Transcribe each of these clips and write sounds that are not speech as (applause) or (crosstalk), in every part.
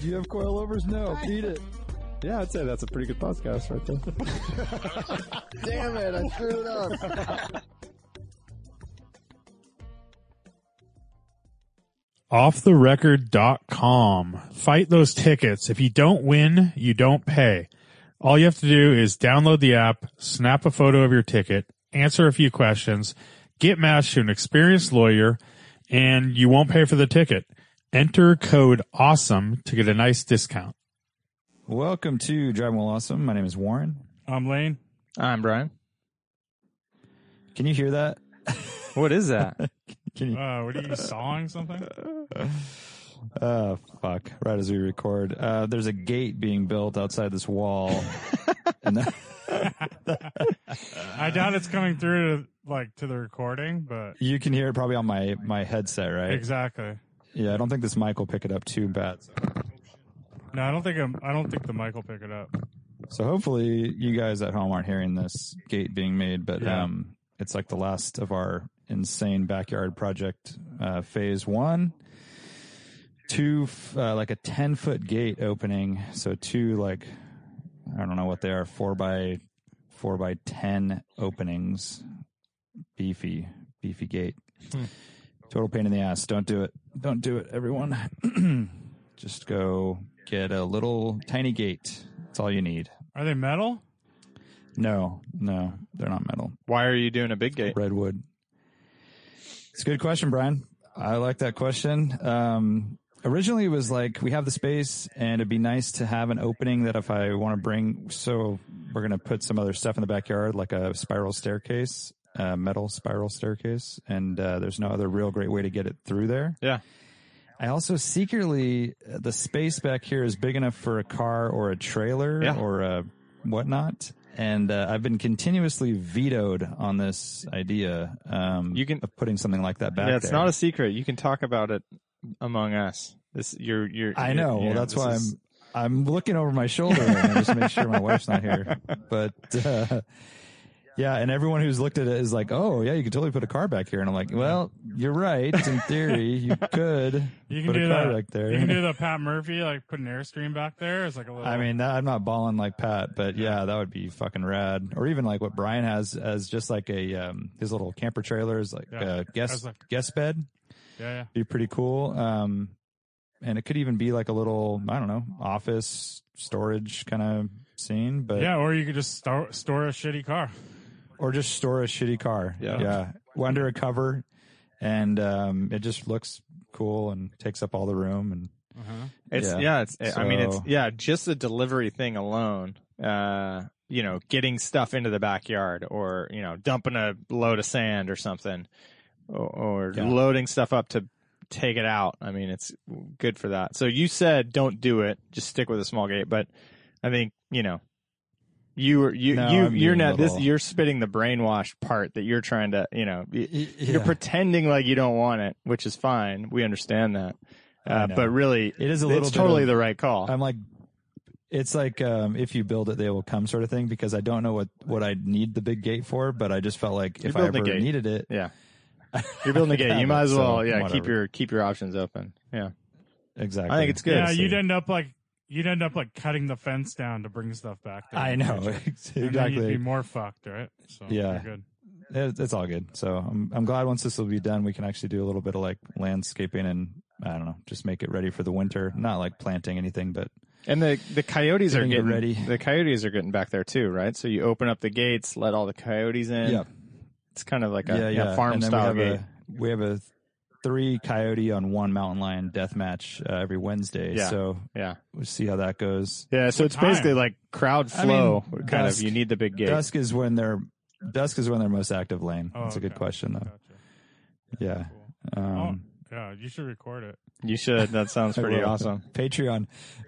Do you have coilovers? No. Beat it. Yeah, I'd say that's a pretty good podcast right there. (laughs) Damn it, I screwed it up. offtherecord.com. Fight those tickets. If you don't win, you don't pay. All you have to do is download the app, snap a photo of your ticket, answer a few questions, get matched to an experienced lawyer, and you won't pay for the ticket. Enter code AWESOME to get a nice discount. Welcome to Driving While Awesome. My name is Warren. I'm Lane. I'm Brian. Can you hear that? What is that? (laughs) Can you? Uh, what are you sawing something? Oh, (laughs) fuck. Right as we record. Uh, there's a gate being built outside this wall. (laughs) and that, I doubt it's coming through to, like to the recording, but you can hear it probably on my, my headset, right? exactly. Yeah, I don't think this mic will pick it up too bad. No, I don't think I'm, I don't think the mic will pick it up. So hopefully you guys at home aren't hearing this gate being made, but Yeah. um, it's like the last of our insane backyard project, uh, phase one. Two, uh, like a 10 foot gate opening. So two, like, I don't know what they are, four by, four by 10 openings. Beefy, beefy gate. Total pain in the ass. Don't do it. Don't do it, everyone. (clears throat) Just go get a little tiny gate. That's all you need. Are they metal? No, no, they're not metal. Why are you doing a big gate? Redwood. It's a good question, Brian. I like that question. Um, originally, it was like we have the space, and it'd be nice to have an opening that if I want to bring. So we're gonna put some other stuff in the backyard, like a spiral staircase, a metal spiral staircase, and uh, there's no other real great way to get it through there. Yeah. I also secretly the space back here is big enough for a car or a trailer Yeah. or a whatnot. And uh, I've been continuously vetoed on this idea. Um, You can- of putting something like that back. Yeah, it's there. not a secret. You can talk about it among us. This you're you're. I know. you well, that's why is- I'm I'm looking over my shoulder now just make sure my wife's not here. (laughs) But uh, yeah, and everyone who's looked at it is like, "Oh, yeah, you could totally put a car back here." And I'm like, "Well, you're right. In theory, you (laughs) could You can put do a car that. back there." You can do the (laughs) Pat Murphy, like put an airstream back there. It's like a little. I mean, that, I'm not balling like Pat, but yeah, that would be fucking rad. Or even like what Brian has as just like a um, his little camper trailers, like Yeah. a guest like- guest bed, yeah, yeah. be pretty cool. Um, and it could even be like a little, I don't know, office storage kind of scene, but Yeah, or you could just store, store a shitty car. Or just store a shitty car. Yeah. yeah, under a cover, and um, it just looks cool and takes up all the room and. It's Yeah. yeah. it's. I mean, it's yeah. Just the delivery thing alone. Uh, you know, getting stuff into the backyard, or you know, dumping a load of sand or something, or, or Yeah. loading stuff up to take it out. I mean, it's good for that. So you said don't do it. Just stick with a small gate. But I think you know. You were you No, you I'm you're being not this you're spitting the brainwashed part that you're trying to you know y- you're pretending like you don't want it which is fine we understand that uh, but really It is a little it's totally of- the right call I'm like, it's like um, if you build it, they will come sort of thing. Because I don't know what what I need the big gate for, but I just felt like You're if I ever gate. needed it, Yeah. (laughs) You're building a gate. You (laughs) might it, as so well, yeah, keep your keep your options open. Yeah, exactly. I think it's good. yeah, See. you'd end up like you'd end up like cutting the fence down to bring stuff back there. I know exactly. (laughs) And then you'd exactly. be more fucked, right? So Yeah. you're good. It's all good. So I'm I'm glad once this will be done, we can actually do a little bit of like landscaping and I don't know, just make it ready for the winter. Not like planting anything, but and the the coyotes are Getting ready. The coyotes are getting back there too, right? So you open up the gates, let all the coyotes in. yeah, It's kind of like a yeah, yeah, yeah. farm and then style we have gate. a we have a three coyote on one mountain lion death match uh, every Wednesday. Yeah. So yeah, we'll see how that goes. yeah. So it's time? basically like crowd I mean, flow. kind dusk- of. You need the big gate. Dusk is when they're dusk is when they're most active lane. Oh, That's a good question though. Gotcha. Yeah. Cool. Um, Yeah, you should record it. You should. That sounds (laughs) pretty awesome. Patreon,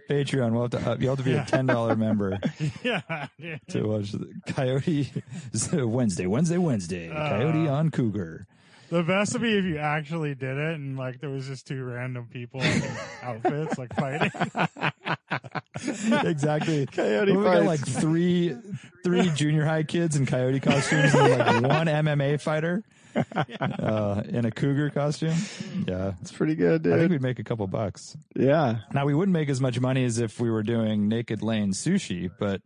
Patreon. We'll have to. Uh, you have to be Yeah. a ten dollar (laughs) member yeah. yeah. to watch the Coyote (laughs) Wednesday, Wednesday, Wednesday. Coyote Uh. on Cougar. The best would be if you actually did it and like there was just two random people in outfits like fighting. exactly. Coyote we got like three, three junior high kids in coyote costumes, and like (laughs) one MMA fighter uh, in a cougar costume. Yeah, It's pretty good, I think we'd make a couple bucks. Yeah. Now we wouldn't make as much money as if we were doing Naked Lane sushi, but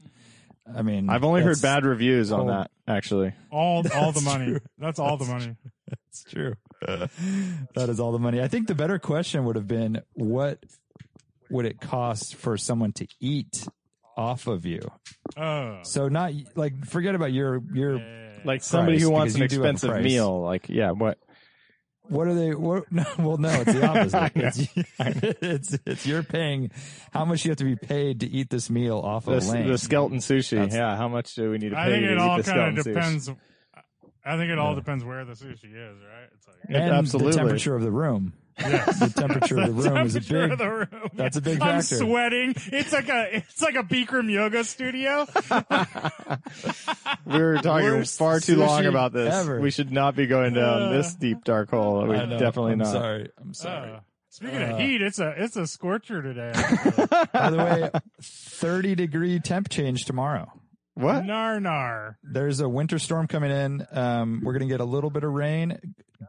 I mean, I've only heard bad reviews on that, actually. All all the money. true. That's all the money. It's true. that is all the money. I think the better question would have been what would it cost for someone to eat off of you? Oh. So not like forget about your your Yeah. Like somebody Price, who wants because an do a expensive meal. Like, yeah, what? What are they what (laughs) no well no it's the (laughs) opposite. I know. it's, (laughs) it's it's you're paying how much you have to be paid to eat this meal off The, of lane. the skeleton sushi. That's- yeah. How much do we need to pay I think to it eat all kind skeleton of sushi? depends. I think it all Yeah. depends where the sushi is, right? It's like Yeah, and absolutely. the temperature of the room. Yes. The temperature of the (laughs) room is a big of the room. that's a big factor. I'm sweating. It's like a it's like a Bikram yoga studio. (laughs) We were talking Worst far too long about this. ever. We should not be going down Uh, this deep dark hole. We definitely I'm not. Sorry. I'm sorry. Uh, speaking Uh, of heat, it's a it's a scorcher today. (laughs) By the way, 30 degree temp change tomorrow. What? nar nar. There's a winter storm coming in. Um, we're going to get a little bit of rain,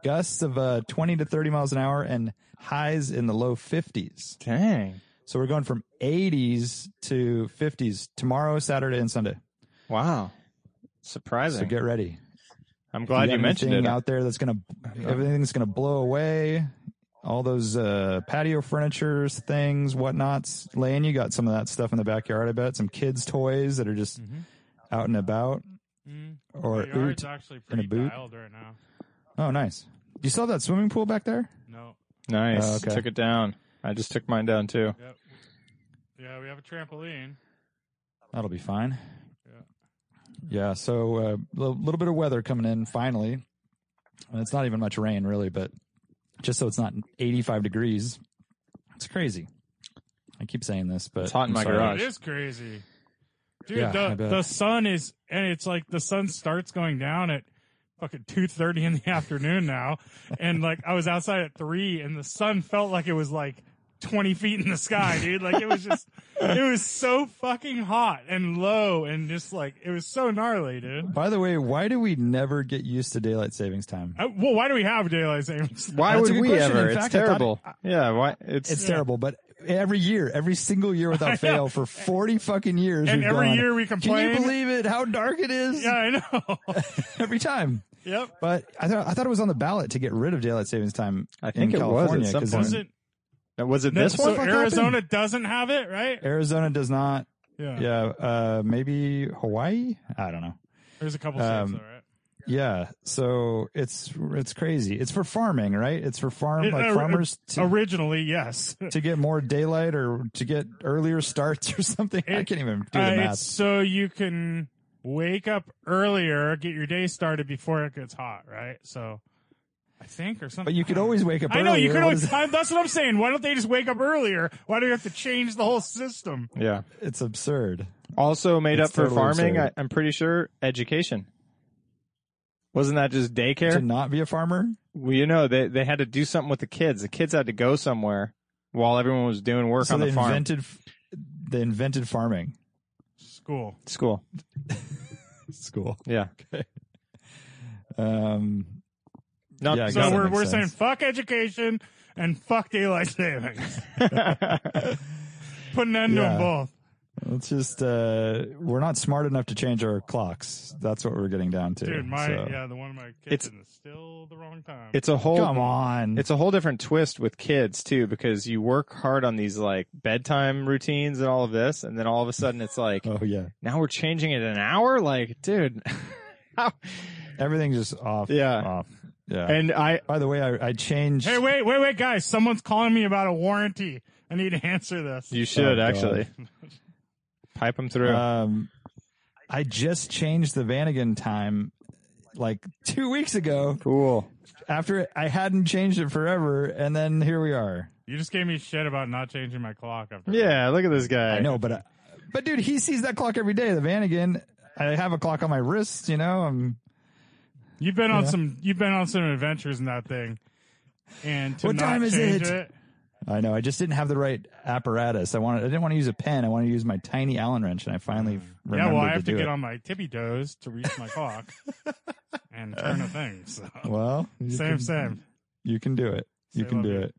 gusts of uh, 20 to 30 miles an hour, and highs in the low 50s. Dang. So we're going from 80s to 50s tomorrow, Saturday, and Sunday. Wow. Surprising. So get ready. I'm glad you, got mentioned it. out there that's going to everything's going to blow away. All those uh, patio furnitures, things, whatnots. Lane, you got some of that stuff in the backyard. I bet some kids' toys that are just out and about. Mm. Or the yard's oot actually in a boot. dialed right now. Oh, nice. You saw that swimming pool back there? No. Nice. Oh, okay. Took it down. I just took mine down too. Yep. Yeah, we have a trampoline. That'll be fine. Yeah. Yeah. So a uh, little, little bit of weather coming in finally. And it's not even much rain really, but just so it's not 85 degrees. It's crazy. I keep saying this, but It's hot in I'm my sorry. garage. It is crazy. Dude, Yeah, the, the sun is, and it's like the sun starts going down at fucking 2.30 in the (laughs) afternoon now. And like, I was outside at 3 and the sun felt like it was like 20 feet in the sky, dude. Like it was just, (laughs) it was so fucking hot and low and just like, it was so gnarly, dude. By the way, why do we never get used to daylight savings time? I, well, why do we have daylight savings? Time? Why That's would we question. ever? In it's fact, I thought- terrible. yeah. Why? It's, It's terrible, but every year, every single year without (laughs) fail for 40 fucking years. And we've every gone, year we complain. Can you believe it? How dark it is? Yeah, I know. (laughs) Every time. yep. But I thought I thought it was on the ballot to get rid of daylight savings time. I think in it was at California some 'cause point. Was it, was it no, this so one? fuck Arizona happened? doesn't have it, right? Arizona does not. Yeah. Yeah, uh, maybe Hawaii. I don't know. There's a couple states Um, though, right? Yeah, so it's it's crazy. It's for farming, right? It's for farm It- like uh, farmers to, Originally, yes. to get more daylight or to get earlier starts or (laughs) something. I can't even do Uh, the math. it's so you can wake up earlier, get your day started before it gets hot, right? So I think or something. But you could always wake up. I know you could always. that? I, (laughs) that's what I'm saying. Why don't they just wake up earlier? Why do you have to change the whole system? Yeah. It's absurd. Also made It's up for totally farming. I. I'm pretty sure education. Wasn't that just daycare? To not be a farmer. Well, you know, they they had to do something with the kids. The kids had to go somewhere while everyone was doing work So on they the farm. invented. They invented farming. School. School. (laughs) School. Yeah. Okay. Um, Not Yeah, So we're we're sense. saying fuck education and fuck daylight savings. (laughs) (laughs) Put an end to them both. It's just uh, we're not smart enough to change our clocks. That's what we're getting down to. Dude, my So- yeah, the one of my It's- kids is still the wrong time. it's a whole Come on. It's a whole different twist with kids too, because you work hard on these like bedtime routines and all of this, and then all of a sudden it's like (laughs) oh yeah, now we're changing it an hour. Like, dude, (laughs) how? everything's just off. Yeah. off. Yeah. And I By the way, I, I changed. Hey, wait, wait, wait, guys! Someone's calling me about a warranty. I need to answer this. you should Oh, God. actually (laughs) pipe them through. Um, I just changed the Vanagon time like two weeks ago cool. after I hadn't changed it forever, and then here we are. You just gave me shit about not changing my clock after. Yeah, look at this guy. I know, but I, but dude, he sees that clock every day. The Vanagon. I have a clock on my wrist. You know, I'm. You've been on Yeah. some. You've been on some adventures in that thing, and to What not time is it? it. I know. I just didn't have the right apparatus. I wanted. I didn't want to use a pen. I wanted to use my tiny Allen wrench, and I finally mm. Yeah, remembered well, I have to, do get it. on my tippy toes to reach my clock (laughs) and turn the thing. So Well, same, can, same. You can do it. You Say can do vie. it.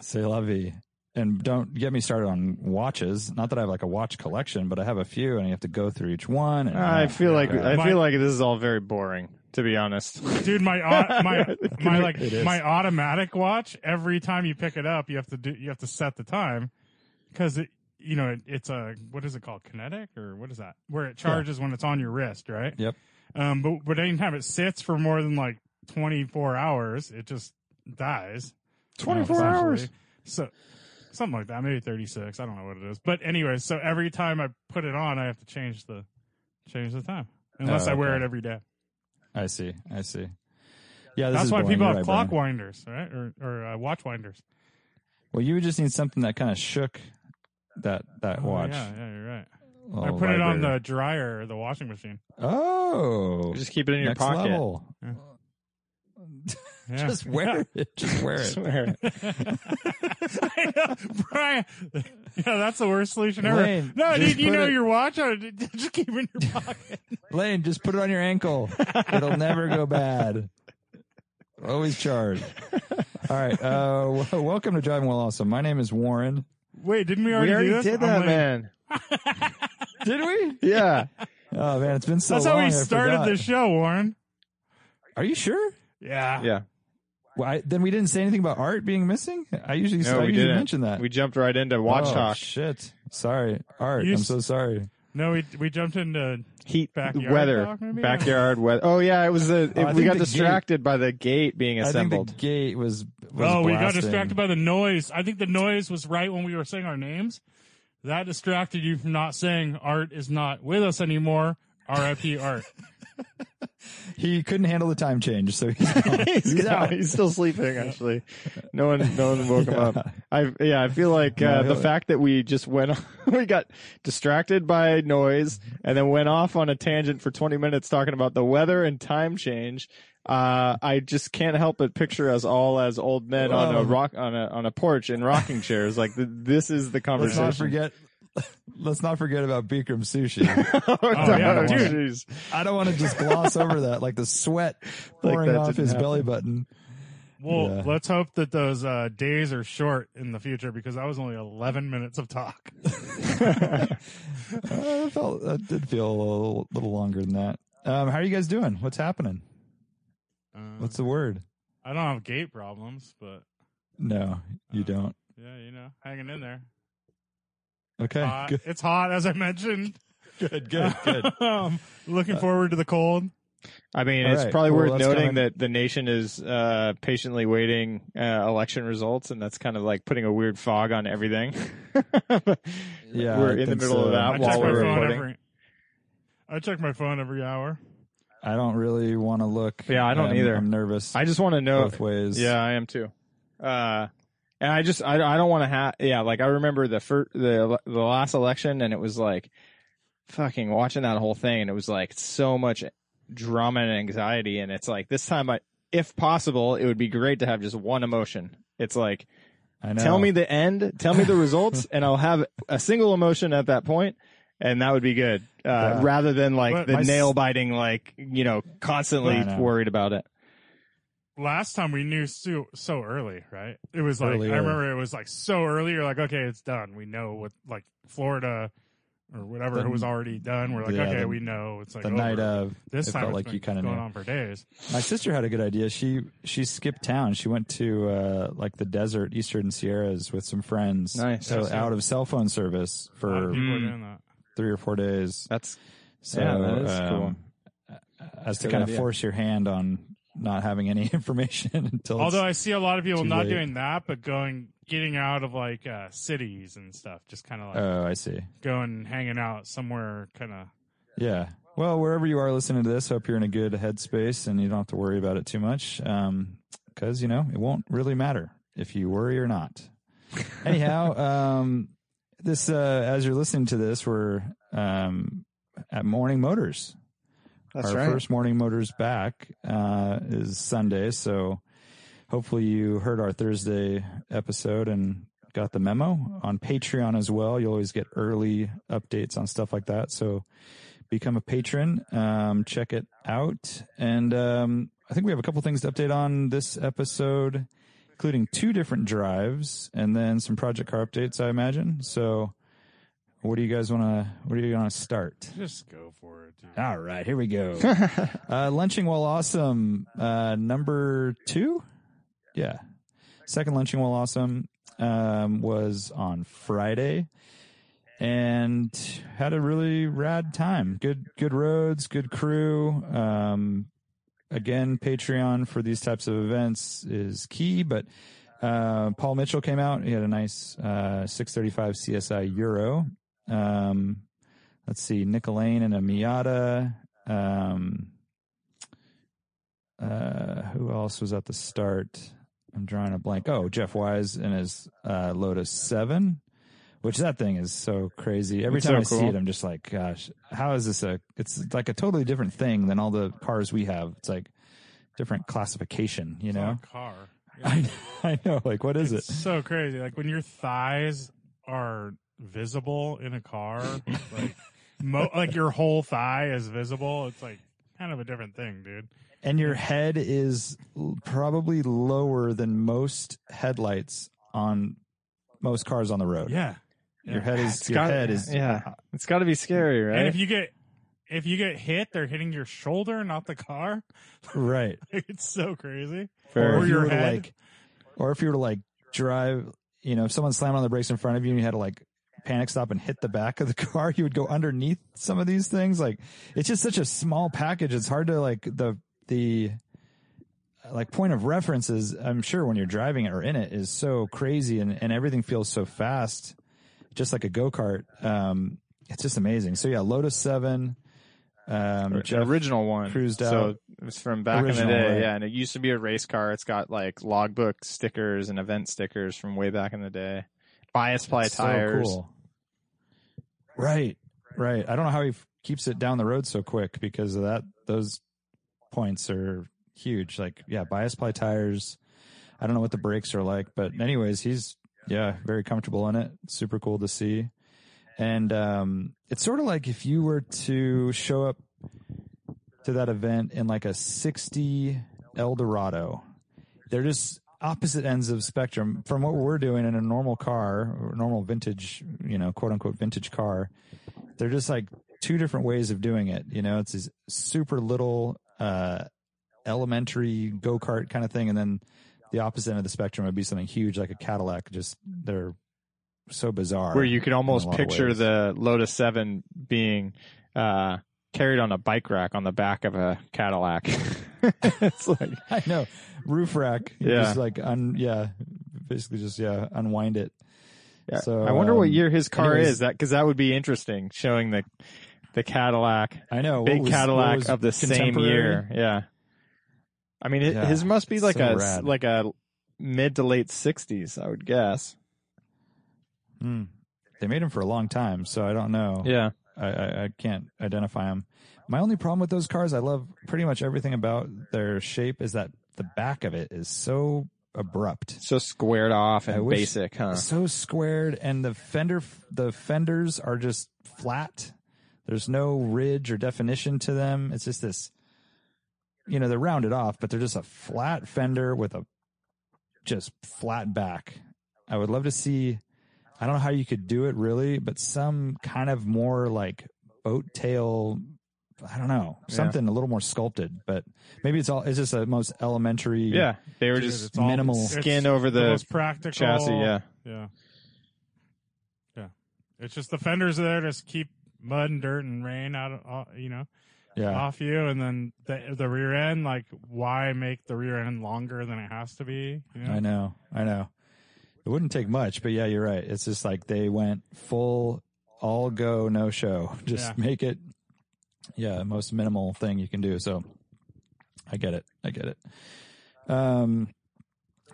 Say la vie. And don't get me started on watches. Not that I have like a watch collection, but I have a few, and you have to go through each one. And, I feel like God. I feel like this is all very boring, to be honest. Dude, my my (laughs) my like my automatic watch. Every time you pick it up, you have to do you have to set the time because it you know it, it's a what is it called kinetic or what is that where it charges when it's on your wrist, right? Yep. Um, but but anytime it sits for more than like twenty four hours, it just dies. 24 essentially. hours? So something like that, maybe thirty six. I don't know what it is. But anyway, so every time I put it on, I have to change the change the time unless Oh, I wear it every day. I see. I see. Yeah, this That's is why boring. people You're have right, clock Brian. winders, right? Or or uh, watch winders. Well, you would just need something that kind of shook that that Oh, watch. yeah, yeah, you're right. I Little put it on the dryer, or the washing machine. Oh, Just keep it in your next pocket. level. Yeah. Just wear it. Just wear it. Swear. I know, Brian. Yeah, that's the worst solution ever. Lane, no, just dude, you know it- your watch. uh, (laughs) Just keep it in your pocket. Lane, just put it on your ankle. It'll never go bad. Always charged. All right. Uh, w- (laughs) welcome to Driving Well Awesome. My name is Warren. Wait, didn't we already, we already do this? did that, like- man. (laughs) Did we? Yeah. Oh man, it's been so That's long. how we I started forgot. this show, Warren. Are you sure? Yeah. Yeah. Well, I, then we didn't say anything about art being missing. I usually, No, I we usually didn't. mention that. We jumped right into watch oh, talk. Shit. Sorry, art. You I'm so sorry. No, we we jumped into Heat, Backyard weather, talk, maybe? backyard weather. Oh yeah, it was the. Oh, we got the distracted by the gate being assembled. I think assembled. the gate was. was oh, we got distracted by the noise. I think the noise was right when we were saying our names. That distracted you from not saying Art is not with us anymore. R.I.P. Art. (laughs) He couldn't handle the time change, so he's (laughs) he's, He's out. he's still sleeping. Actually, no one, no one woke him up. I yeah, I feel like No, uh, the fact that we just went, (laughs) we got distracted by noise and then went off on a tangent for twenty minutes talking about the weather and time change. Uh, I just can't help but picture us all as old men on a rock on a on a porch in rocking chairs. Like th this is the conversation. Let's not forget. Let's not forget about Bikram sushi. (laughs) oh, yeah, no, dude. I don't want to just gloss over that, like the sweat (laughs) pouring that off his happen. belly button. Well, Yeah. let's hope that those uh, days are short in the future because that was only 11 minutes of talk. (laughs) Uh, it felt that did feel a little, little longer than that. Um, how are you guys doing? What's happening? Um, What's the word? I don't have gate problems, but No, you Uh, don't. yeah, you know, hanging in there. Okay, Hot. good, It's hot, as I mentioned. good, good, good. (laughs) um, looking forward to the cold. I mean, All it's right. probably Well, worth noting kinda- that the nation is uh, patiently waiting uh, election results, and that's kind of like putting a weird fog on everything. (laughs) Yeah, we're I in the middle so. of that check while we're recording. every. I check my phone every hour. I don't really want to look. Yeah, I don't I'm- either. I'm nervous. I just want to know. both ways. Yeah, I am too. Uh, and I just I, I don't want to have yeah like I remember the first the the last election and it was like fucking watching that whole thing and it was like so much drama and anxiety and it's like this time I if possible it would be great to have just one emotion. It's like I know. tell me the end, tell me the (laughs) results, and I'll have a single emotion at that point, and that would be good. Uh, Yeah. Rather than like But the nail biting, like you know, constantly know. worried about it. Last time we knew so, so early, right? It was like Earlier. I remember it was like so early. You're like, okay, it's done. We know what like Florida or whatever The- was already done. We're like, yeah, okay, the- we know it's like the over. night of. This it time felt it's like been you kind of going knew. on for days. My sister had a good idea. She she skipped town. She went to uh, like the desert, Eastern Sierras, with some friends. Nice. So That's out of cell phone service A lot of for Mm. three or four days. That's So, Yeah, that is cool. um, As to Good kind of force your hand on not having any (laughs) information until. Although I see a lot of people not late. doing that, but going, getting out of like uh, cities and stuff, just kind of like oh, I see. going, hanging out somewhere, kind of. Yeah. Well, wherever you are listening to this, hope you're in a good headspace and you don't have to worry about it too much. Um, cause you know, it won't really matter if you worry or not. (laughs) Anyhow, um, this, uh, as you're listening to this, we're, um, at Morning Motors. That's Our right. first Morning Motors back, uh, is Sunday. So hopefully you heard our Thursday episode and got the memo on Patreon as well. You always get early updates on stuff like that. So, become a patron. Um, check it out. And um, I think we have a couple things to update on this episode, including two different drives and then some project car updates, I imagine. So, what do you guys want to? What do you want to start? Just go for it. All right, here we go. (laughs) uh, lunching while awesome, uh, number two. Yeah, second lunching while awesome um, was on Friday, and had a really rad time. Good, good roads, good crew. Um, again, Patreon for these types of events is key, but. Uh, Paul Mitchell came out. He had a nice uh, 635 CSI Euro. Um, let's see, Nick Lane and a Miata. Um, uh, who else was at the start? I'm drawing a blank. Oh, Jeff Wise and his uh, Lotus Seven, which that thing is so crazy. Every It's time so I see it, I'm just like, gosh, how is this a? It's like a totally different thing than all the cars we have. It's like different classification, you It's know? not a car. I, (laughs) I know. Like, what is it? So crazy. Like when your thighs are visible in a car, (laughs) like mo- like your whole thigh is visible. It's like kind of a different thing, dude. and your head is l- probably lower than most headlights on most cars on the road. Yeah. Your head is It's your got- head is yeah. Uh, it's got to be scary, right? And if you get if you get hit, they're hitting your shoulder, not the car. right. (laughs) it's so crazy. Fair. Or Or if you your were to head. like or if you were to like drive, you know, if someone slammed on the brakes in front of you and you had to like panic stop and hit the back of the (laughs) car, you would go underneath some of these things. Like it's just such a small package. It's hard to like the the like point of reference is I'm sure when you're driving it or in it is so crazy and, and everything feels so fast, just like a go kart. Um, it's just amazing. So yeah, Lotus Seven. Um, Jeff- original one. cruised So out. it was from back in the day. right. Yeah, and it used to be a race car. It's got like logbook stickers and event stickers from way back in the day. Bias ply So tires. cool. Right, right. I don't know how he f- keeps it down the road so quick because of that. Those points are huge. Like, yeah, bias ply tires. I don't know what the brakes are like, but anyways, he's yeah very comfortable in it. Super cool to see. And um, it's sort of like if you were to show up to that event in like a 60 Eldorado. They're just opposite ends of spectrum from what we're doing in a normal car, normal vintage, you know, quote unquote vintage car. They're just like two different ways of doing it. You know, it's this super little, uh, elementary go kart kind of thing. And then the opposite end of the spectrum would be something huge like a Cadillac. Just they're so bizarre. Where you could almost in a lot of picture the Lotus 7 being uh, carried on a bike rack on the back of a Cadillac. (laughs) (laughs) it's like, (laughs) I know. Roof rack. You Yeah. Just like un yeah. Basically just yeah, unwind it. yeah. So, I wonder what um, year his car anyways- is. That because that would be interesting, showing the the Cadillac, I know. big was- Cadillac of the same year. Yeah. I mean, it, Yeah. his must be like So a rad. like a mid to late sixties, I would guess. Hmm. They made them for a long time, so I don't know. Yeah. I, I, I can't identify them. My only problem with those cars, I love pretty much everything about their shape, is that the back of it is so abrupt, So squared off and wish- basic, huh? so squared, and the fender, the fenders are just flat. There's no ridge or definition to them. It's just this, you know, they're rounded off, but they're just a flat fender with a just flat back. I would love to see. I don't know how you could do it really, but some kind of more like boat tail. I don't know Yeah. something a little more sculpted, but maybe it's all. It's just a most elementary. Yeah, they were just it's all- minimal it's skin over the most practical chassis. Yeah, Yeah. Yeah. It's just the fenders there to keep mud and dirt and rain out of, uh, you know, yeah. off you. And then the, the rear end, like, why make the rear end longer than it has to be? You know? I know, I know. It wouldn't take much, but yeah, you're right. It's just like they went full all go, no show. (laughs) Just Yeah. make it yeah, most minimal thing you can do. So I get it. I get it. Um,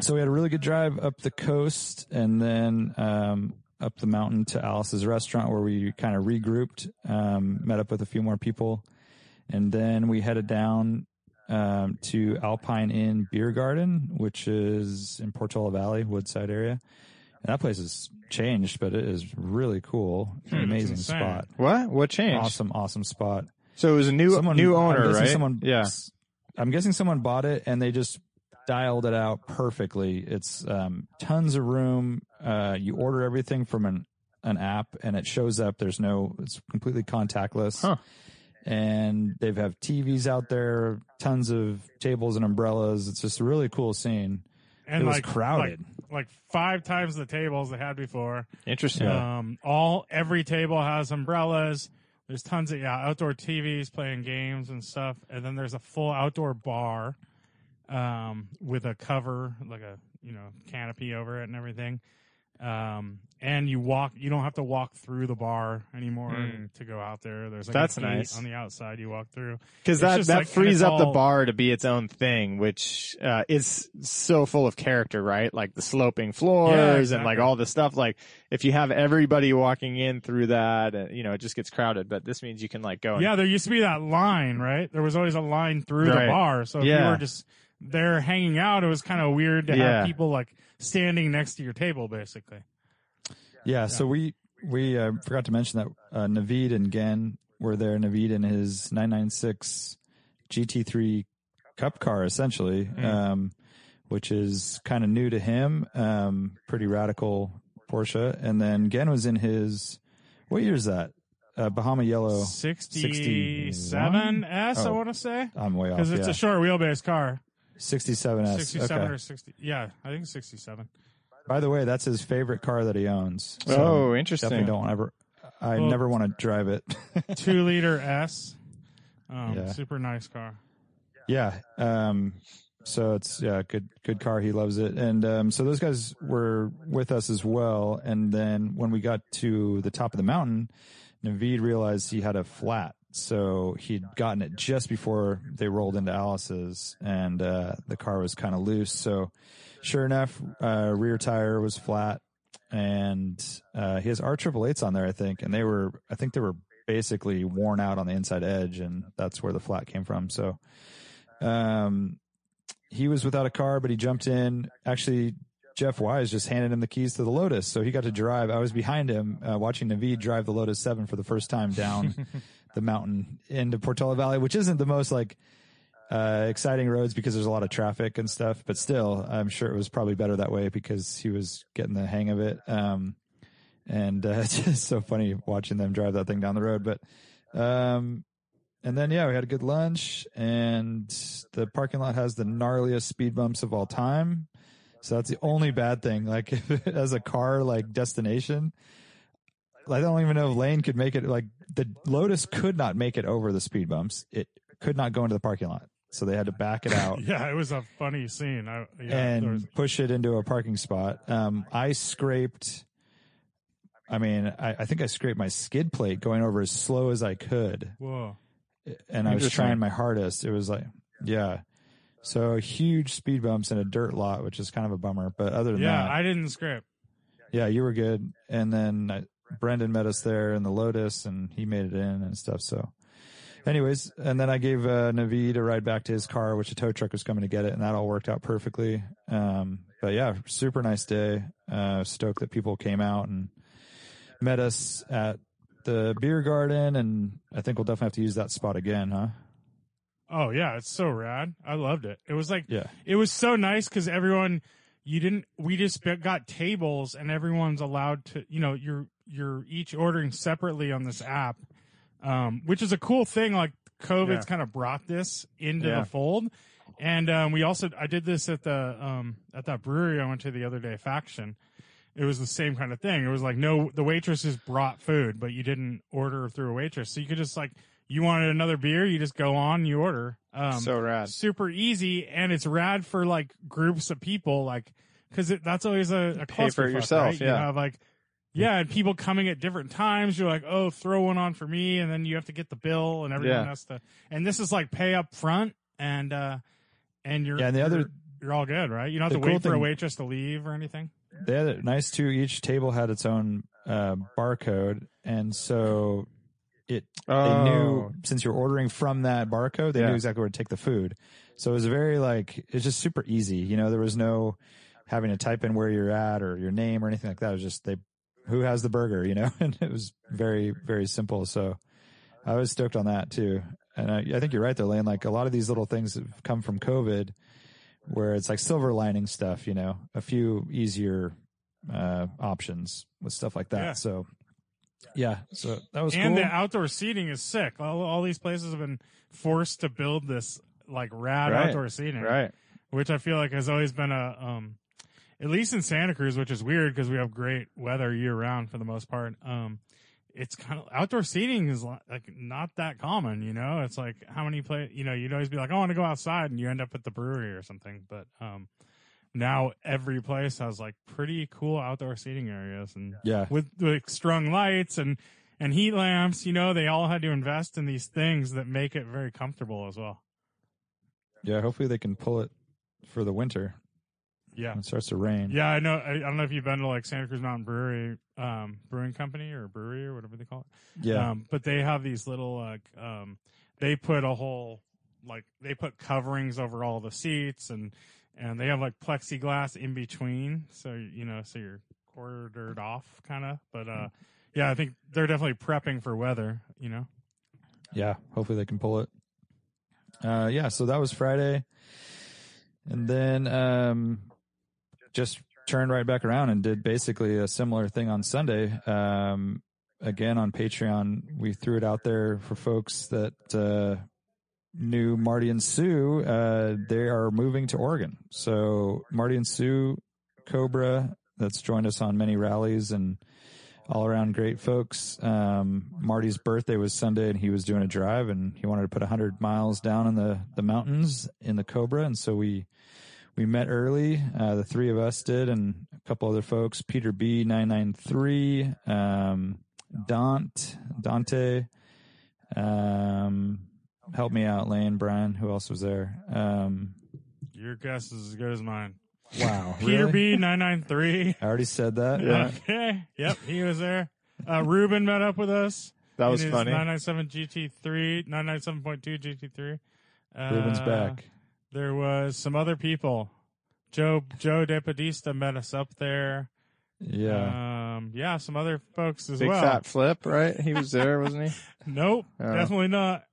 so we had a really good drive up the coast and then, um, up the mountain to Alice's restaurant where we kind of regrouped, um, met up with a few more people. And then we headed down, um, to Alpine Inn Beer Garden, which is in Portola Valley, Woodside area. And that place has changed, but it is really cool. It's Hmm, amazing spot. What? What changed? Awesome, awesome spot. So it was a new Someone- new I'm owner, guessing right? Someone, yeah. I'm guessing someone bought it and they just dialed it out perfectly. It's um, tons of room. Uh, you order everything from an an app and it shows up. There's no. It's completely contactless. Huh. And they've have TVs out there, tons of tables and umbrellas. It's just a really cool scene. And It was like crowded. like, like five times the tables they had before. Interesting. Um, all every table has umbrellas. There's tons of yeah outdoor TVs playing games and stuff, and then there's a full outdoor bar, um, with a cover like a you know canopy over it and everything. Um, and you walk, you don't have to walk through the bar anymore Hmm. to go out there. There's like That's a gate nice. on the outside you walk through. Because that that like- frees up the bar to be its own thing, which uh, is so full of character, right? Like the sloping floors and like all the stuff. Like if you have everybody walking in through that, uh, you know, it just gets crowded. But this means you can like go. And, Yeah, there used to be that line, right? There was always a line through Right. the bar. So if Yeah. you were just there hanging out, it was kind of weird to Yeah. have people like standing next to your table, basically. Yeah, so we we uh, forgot to mention that uh, Naveed and Gen were there. Naveed in his 996 GT3 Cup car, essentially, um, which is kind of new to him. Um, pretty radical Porsche, and then Gen was in his what year is that? Uh, Bahama Yellow. 67 S, I Oh. want to say. I'm way off. Because it's yeah. a short wheelbase car. 67S. 67 okay. or 60. Yeah, I think 67. By the way, that's his favorite car that he owns. So Oh, interesting. Definitely don't ever. I Well- never want to drive it. (laughs) Two liter S. Um, Yeah. Super nice car. Yeah. Um, so it's yeah, good good car. He loves it. And um, so those guys were with us as well. And then when we got to the top of the mountain, Naveed realized he had a flat. So he'd gotten it just before they rolled into Alice's, and uh, the car was kind of loose. So sure enough, uh, rear tire was flat, and uh, he has R triple eights on there, I think, and they were, I think they were basically worn out on the inside edge, and that's where the flat came from. So, um, he was without a car, but he jumped in. Actually, Jeff Wise just handed him the keys to the Lotus, so he got to drive. I was behind him, uh, watching Naveed drive the Lotus Seven for the first time down (laughs) the mountain into Portola Valley, which isn't the most like uh, exciting roads because there's a lot of traffic and stuff. But still, I'm sure it was probably better that way because he was getting the hang of it. Um, and uh, (laughs) it's just so funny watching them drive that thing down the road. But um, and then yeah, we had a good lunch, and the parking lot has the gnarliest speed bumps of all time. So that's the only bad thing. Like if (laughs) as a car like destination, I don't even know if Lane could make it. Like the Lotus could not make it over the speed bumps. It could not go into the parking lot, so they had to back it out (laughs) Yeah, it was a funny scene. I, yeah, and was- push it into a parking spot. Um, I scraped. I mean, I, I think I scraped my skid plate going over as slow as I could, whoa. and I was trying my hardest. It was like, yeah. So huge speed bumps in a dirt lot, which is kind of a bummer. But other than Yeah, that, I didn't scrape. yeah, you were good. And then Brendan met us there in the Lotus, and he made it in and stuff. So, anyways, and then I gave uh, Naveed a ride back to his car, which a tow truck was coming to get it, and that all worked out perfectly. Um, but yeah, super nice day. Uh, stoked that people came out and met us at the beer garden, and I think we'll definitely have to use that spot again, huh? Oh yeah, it's so rad. I loved it. It was like Yeah. it was so nice because everyone you didn't we just got tables and everyone's allowed to you know you're you're each ordering separately on this app um which is a cool thing like covid's Yeah. kind of brought this into Yeah. the fold and um we also i did this at the um at that brewery i went to the other day faction it was the same kind of thing it was like no the waitresses brought food but you didn't order through a waitress so you could just like you wanted another beer you just go on you order um so rad. super easy and it's rad for like groups of people like because that's always a, a Pay for yourself, right? you yeah. have like Yeah, and people coming at different times. You're like, oh, throw one on for me, and then you have to get the bill, and everyone Yeah. has to. And this is like pay up front, and uh, and you're Yeah, and the other- you're, you're all good, right? You don't have the to wait cool for a waitress to leave or anything. They had it nice too. Each table had its own uh, barcode, and so it they knew since you're ordering from that barcode, they Oh. Yeah. knew exactly where to take the food. So it was very like it's just super easy. You know, there was no having to type in where you're at or your name or anything like that. It was just they who has the burger, you know, (laughs) and it was very very simple. So I was stoked on that too. And I, I think you're right though, Lane. Like a lot of these little things have come from COVID, where it's like silver lining stuff. You know, a few easier uh, options with stuff like that. Yeah. So yeah, so that was and cool. the outdoor seating is sick. All, all these places have been forced to build this like rad Right. outdoor seating, right. which I feel like has always been a um, at least in Santa Cruz, which is weird because we have great weather year round for the most part. Um, it's kind of outdoor seating is like not that common, you know. It's like how many play, you know, you'd always be like, I want to go outside, and you end up at the brewery or something. But um, now every place has like pretty cool outdoor seating areas, and yeah, with like strung lights and and heat lamps. You know, they all had to invest in these things that make it very comfortable as well. yeah. Hopefully they can pull it for the winter Yeah. it starts to rain. Yeah, I know. I, I don't know if you've been to like Santa Cruz Mountain Brewery, um, brewing company or brewery or whatever they call it. yeah, Um, but they have these little like, um, they put a whole like they put coverings over all the seats and and they have like plexiglass in between, so you know, so you're quartered off kind of. But uh, yeah, I think they're definitely prepping for weather. You know. yeah. Hopefully they can pull it. Uh, yeah. So that was Friday, and then um, just turned right back around and did basically a similar thing on Sunday. Um, again on Patreon, we threw it out there for folks that uh, knew Marty and Sue. Uh, they are moving to Oregon. So Marty and Sue Cobra, that's joined us on many rallies and all around great folks. Um, Marty's birthday was Sunday and he was doing a drive and he wanted to put 100 miles down in the, the mountains in the Cobra. And so we, we met early. Uh, the three of us did and a couple other folks, Peter B 993, um, Dante, Dante, um, help me out, Lane, Brian, who else was there? Um, Your guess is as good as mine. wow. (laughs) Peter really? B nine nine three. I already said that. Yeah. Okay. Yep, he was there. Uh, Ruben met up with us. That was funny. 997 GT3, 997.2 GT3. Uh, Ruben's back. There was some other people. Joe Joe De Podesta met us up there. Yeah. Um, yeah, some other folks as Big well. fat flip, right? He was there, wasn't he? (laughs) Nope, Oh. definitely not.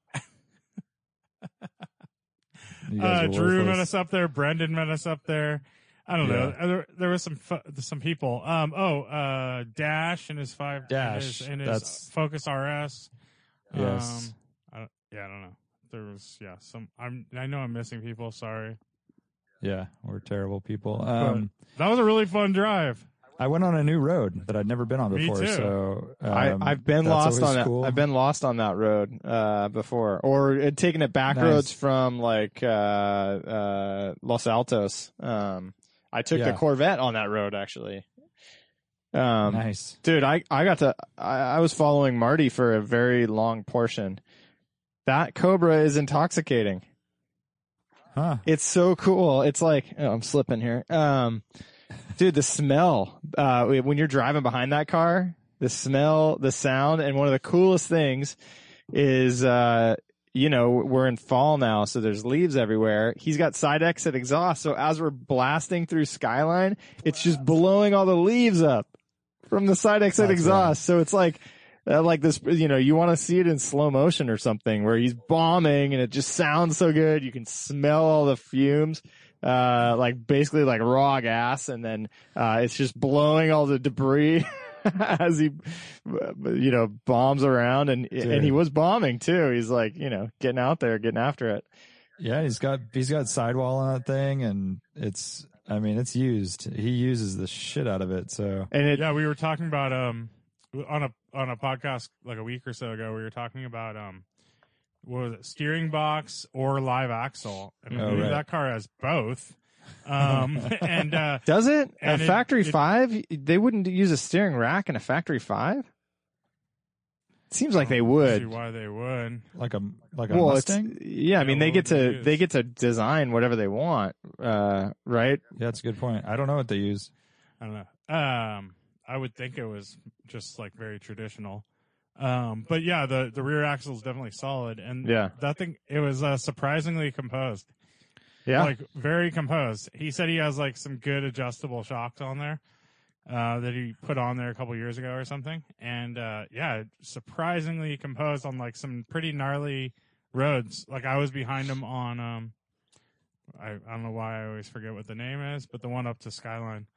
Uh, Drew met us up there. Brendan met us up there. I don't know. There, there was some fu- some people. Um, oh, uh, Dash and his five Dash, and his, and his that's- Focus RS. Yes. Um, I don't, yeah, I don't know. There was yeah some. I'm I know I'm missing people. Sorry. Yeah, we're terrible people. Um, That was a really fun drive. I went on a new road that I'd never been on Me before. too. So um, I, I've been lost on always that. cool. I've been lost on that road uh, before, or uh, taking it back Nice. roads from like uh, uh, Los Altos. Um, I took the Corvette on that road actually. Um, nice. dude, I I got to. I, I was following Marty for a very long portion. That Cobra is intoxicating. Huh. It's so cool. It's like oh, I'm slipping here. Um, dude, the smell uh, when you're driving behind that car, the smell, the sound, and one of the coolest things is, uh, you know, we're in fall now, so there's leaves everywhere. He's got side exit exhaust, so as we're blasting through Skyline, it's just blowing all the leaves up from the side exit That's exhaust. So it's like. Like this, you know, you want to see it in slow motion or something where he's bombing and it just sounds so good. You can smell all the fumes, uh, like basically like raw gas. And then, uh, it's just blowing all the debris (laughs) as he, uh, you know, bombs around and, and he was bombing too. He's like, you know, getting out there, getting after it. Yeah, he's got he's got sidewall on that thing, and it's I mean it's used. He uses the shit out of it. So And it, Yeah, we were talking about um on a on a podcast like a week or so ago. We were talking about um what was it steering box or live axle, and Oh, right. that car has both. Um, (laughs) and uh, Does it? A factory it- five? They wouldn't use a steering rack in a factory five. Seems like they see would. why they would. Like a like a Well, Mustang. yeah. I mean, Yeah, they get would they to use? they get to design whatever they want, uh, right? Yeah, that's a good point. I don't know what they use. I don't know. Um, I would think it was just like very traditional. Um, but yeah, the the rear axle is definitely solid, and Yeah. that thing it was uh, surprisingly composed. Yeah. like very composed. He said he has like some good adjustable shocks on there uh, that he put on there a couple years ago or something, and uh, yeah, surprisingly composed on like some pretty gnarly roads. Like I was behind him on um, I I don't know why I always forget what the name is, but the one up to Skyline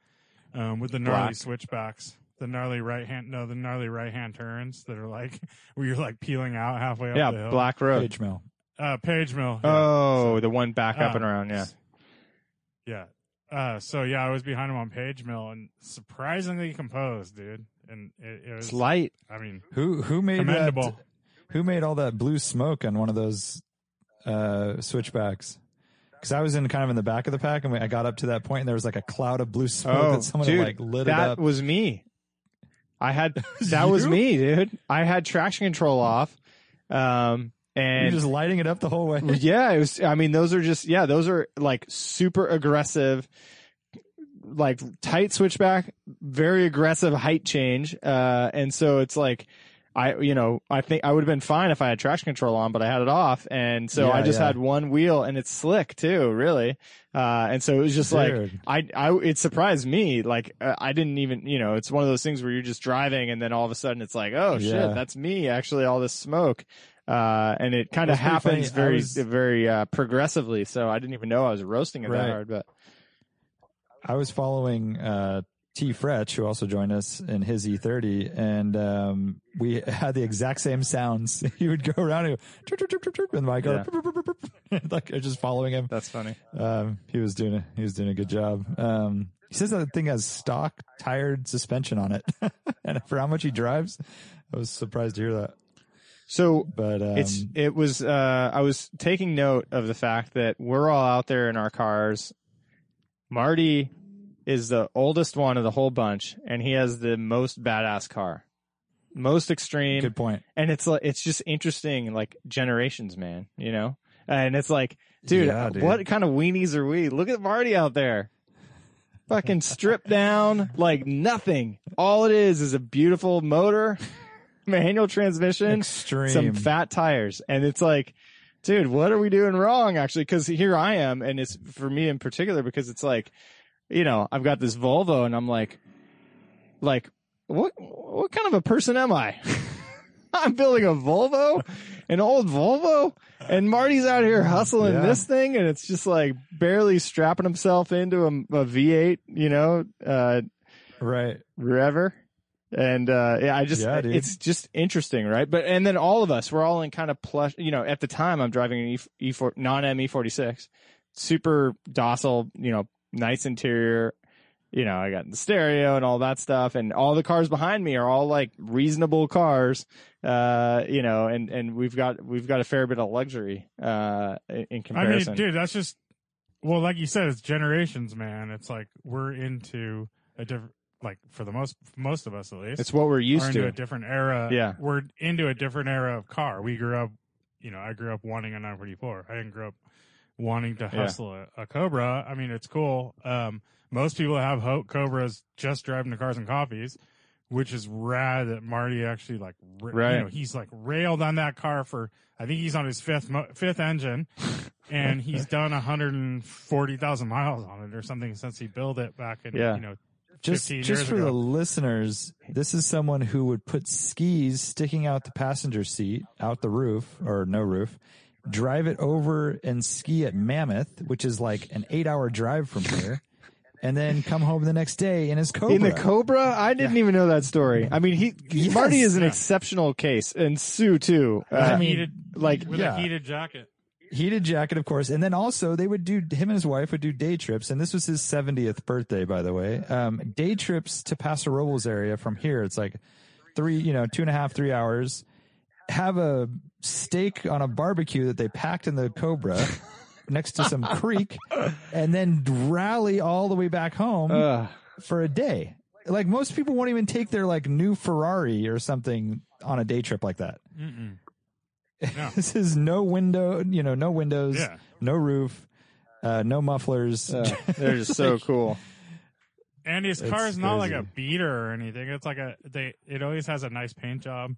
um, with the gnarly Black. switchbacks. The gnarly right hand, no, the gnarly right hand turns that are like (laughs) where you're like peeling out halfway up the yeah, hill. Black Road. Page mill. uh, Page Mill. yeah. Oh, the one back up Uh, and around. Yeah. Yeah. Uh, so yeah, I was behind him on Page Mill and surprisingly composed, dude. And it, it was, It's light. I mean, Who who made commendable. that? Who made all that blue smoke on one of those uh, switchbacks? Because I was in kind of in the back of the pack, and we, I got up to that point, and there was like a cloud of blue smoke Oh, that someone dude, had, like lit up. that up. was me. I had (laughs) that was you? me, dude. I had traction control off, um, You're and just lighting it up the whole way. (laughs) yeah, it was. I mean, those are just yeah, those are like super aggressive, like tight switchback, very aggressive height change, uh, and so it's like. I, you know, I think I would have been fine if I had traction control on, but I had it off. And so Yeah, I just yeah. had one wheel and it's slick too, really. Uh, and so it was just like, I, I, it surprised me. Like, uh, I didn't even, you know, it's one of those things where you're just driving and then all of a sudden it's like, oh Yeah. shit, that's me actually, all this smoke. Uh, and it kind of happens very, was- very, uh, progressively. So I didn't even know I was roasting it that hard, but I was following uh, T. Fretch, who also joined us in his E30, and um, we had the exact same sounds. (laughs) He would go around and go, "Chirp, chirp, chirp, chirp, chirp," and my car, Yeah. (laughs) Like just following him. that's funny. Um, he was doing a, he was doing a good job. Um, he says that thing has stock tired suspension on it, (laughs) and for how much he drives, I was surprised to hear that. So But um, it's it was uh I was taking note of the fact that we're all out there in our cars. Marty is the oldest one of the whole bunch and he has the most badass car. Most extreme good point. and it's like it's just interesting like generations man, you know? And it's like dude, Yeah, dude. what kind of weenies are we? Look at Marty out there. Fucking stripped down like nothing. All it is is a beautiful motor, (laughs) manual transmission, Extreme. some fat tires and it's like dude what are we doing wrong actually because here i am and it's for me in particular because it's like you know i've got this volvo and i'm like like what what kind of a person am i (laughs) i'm building a volvo an old volvo and marty's out here hustling Yeah. this thing and it's just like barely strapping himself into a, a v8 you know uh right. Rever. And uh yeah, I just Yeah, it's just interesting, right? But and then all of us, we're all in kind of plush. You know, at the time, I'm driving an E E4 non M E46, super docile. You know, nice interior. You know, I got the stereo and all that stuff, and all the cars behind me are all like reasonable cars. Uh, you know, and and we've got we've got a fair bit of luxury uh in in I comparison. mean, dude, that's just, well, like you said, it's generations, man. It's like we're into a different, like for the most, most of us at least, it's what we're used into to. a different era. Yeah. We're into a different era of car. We grew up, you know, I grew up wanting a 944. I didn't grow up wanting to Yeah. hustle a, a Cobra. I mean, it's cool. Um, most people have Ho- Cobras just driving to cars and coffees, which is rad that Marty actually like, ra- Right. you know, he's like railed on that car for, I think he's on his fifth, mo- fifth engine (laughs) and he's done 140,000 miles on it or something since he built it back in, Yeah. you know, just just for ago. the listeners, this is someone who would put skis sticking out the passenger seat, out the roof or no roof, drive it over and ski at Mammoth, which is like an eight-hour drive from here, and then come home the next day in his Cobra. In the Cobra, I didn't even know that story. I mean, he Yes. Marty is an Yeah. exceptional case, and Sue too. Uh, I mean, heated, like, with yeah. a heated jacket. heated jacket, of course, and then also they would do him and his wife would do day trips, and this was his seventieth birthday, by the way. Um, day trips to Paso Robles area from here. It's like three, you know, two and a half, three hours. Have a steak on a barbecue that they packed in the Cobra, (laughs) next to some creek and then rally all the way back home Ugh. for a day. Like most people won't even take their like new Ferrari or something on a day trip like that. (laughs) No. this is no window, you know, no windows, Yeah. no roof, uh, no mufflers. Ugh. (laughs) They're just so cool. And his It's car is not like a beater or anything. It's like a they. It always has a nice paint job.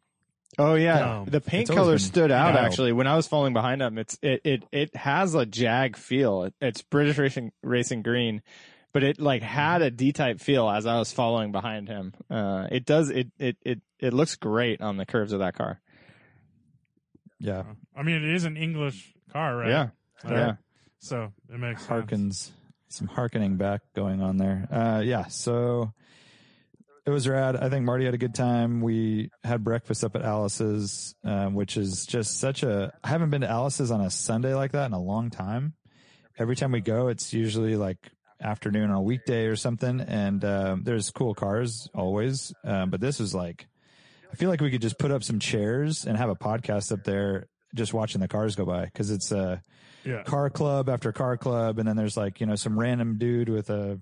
Oh yeah, No. the paint color been stood out dialed. actually when I was falling behind him. It's it it it has a Jag feel. It, it's British racing racing green, but it like had a D type feel as I was following behind him. Uh, it does it it it it looks great on the curves of that car. yeah. I mean, it is an English car, right? Yeah, Uh, yeah. So it makes sense. Harkens, some harkening back going on there. Uh, yeah. So it was rad. I think Marty had a good time. We had breakfast up at Alice's, um, which is just such a, I haven't been to Alice's on a Sunday like that in a long time. Every time we go, it's usually like afternoon on a weekday or something. And, um, there's cool cars always. Um, but this was like, I feel like we could just put up some chairs and have a podcast up there just watching the cars go by. Cause it's, uh, Yeah. car club after car club, and then there's like you know some random dude with a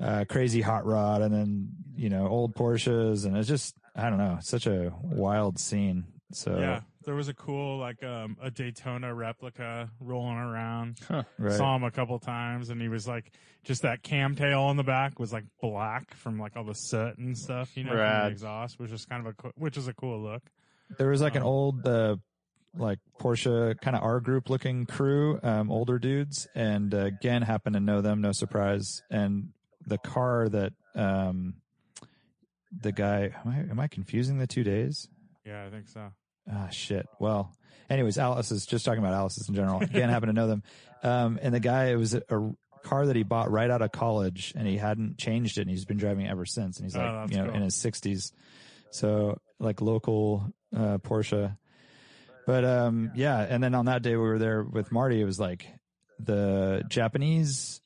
uh, crazy hot rod, and then you know old Porsches, and it's just I don't know, such a wild scene. So Yeah. There was a cool like um a Daytona replica rolling around. right. Saw him a couple times, and he was like just that Kamm tail on the back was like black from like all the soot and stuff, you know, from the exhaust, which is kind of a co- which is a cool look. there was like an Um, old uh, like Porsche kind of R group looking crew, um, older dudes, and uh, Gen happened to know them, no surprise. And the car that um, the guy, am I, am I confusing the two days? Yeah, I think so. Ah, shit. Well, anyways, Alice is just talking about Alice's in general. Again, happen to know them. Um, and the guy, it was a, a car that he bought right out of college and he hadn't changed it and he's been driving ever since. And he's Oh, like, that's you know, cool. in his sixties. So like local, uh, Porsche. But, um, yeah. And then on that day we were there with Marty, it was like the Japanese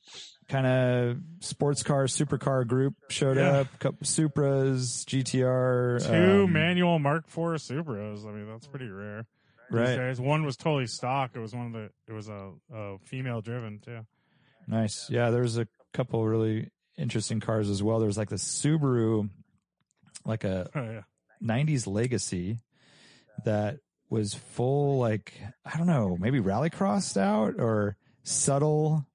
kind of sports car, supercar group showed Yeah. up, Supras, GTR, Two um, manual Mark IV Supras. I mean, that's pretty rare. right. days. One was totally stock. It was one of the. It was a, a female driven too. Nice. Yeah, there's a couple really interesting cars as well. There's like the Subaru, like a (laughs) Oh, yeah. 90s Legacy that was full, like, I don't know, maybe rallycrossed out or subtle.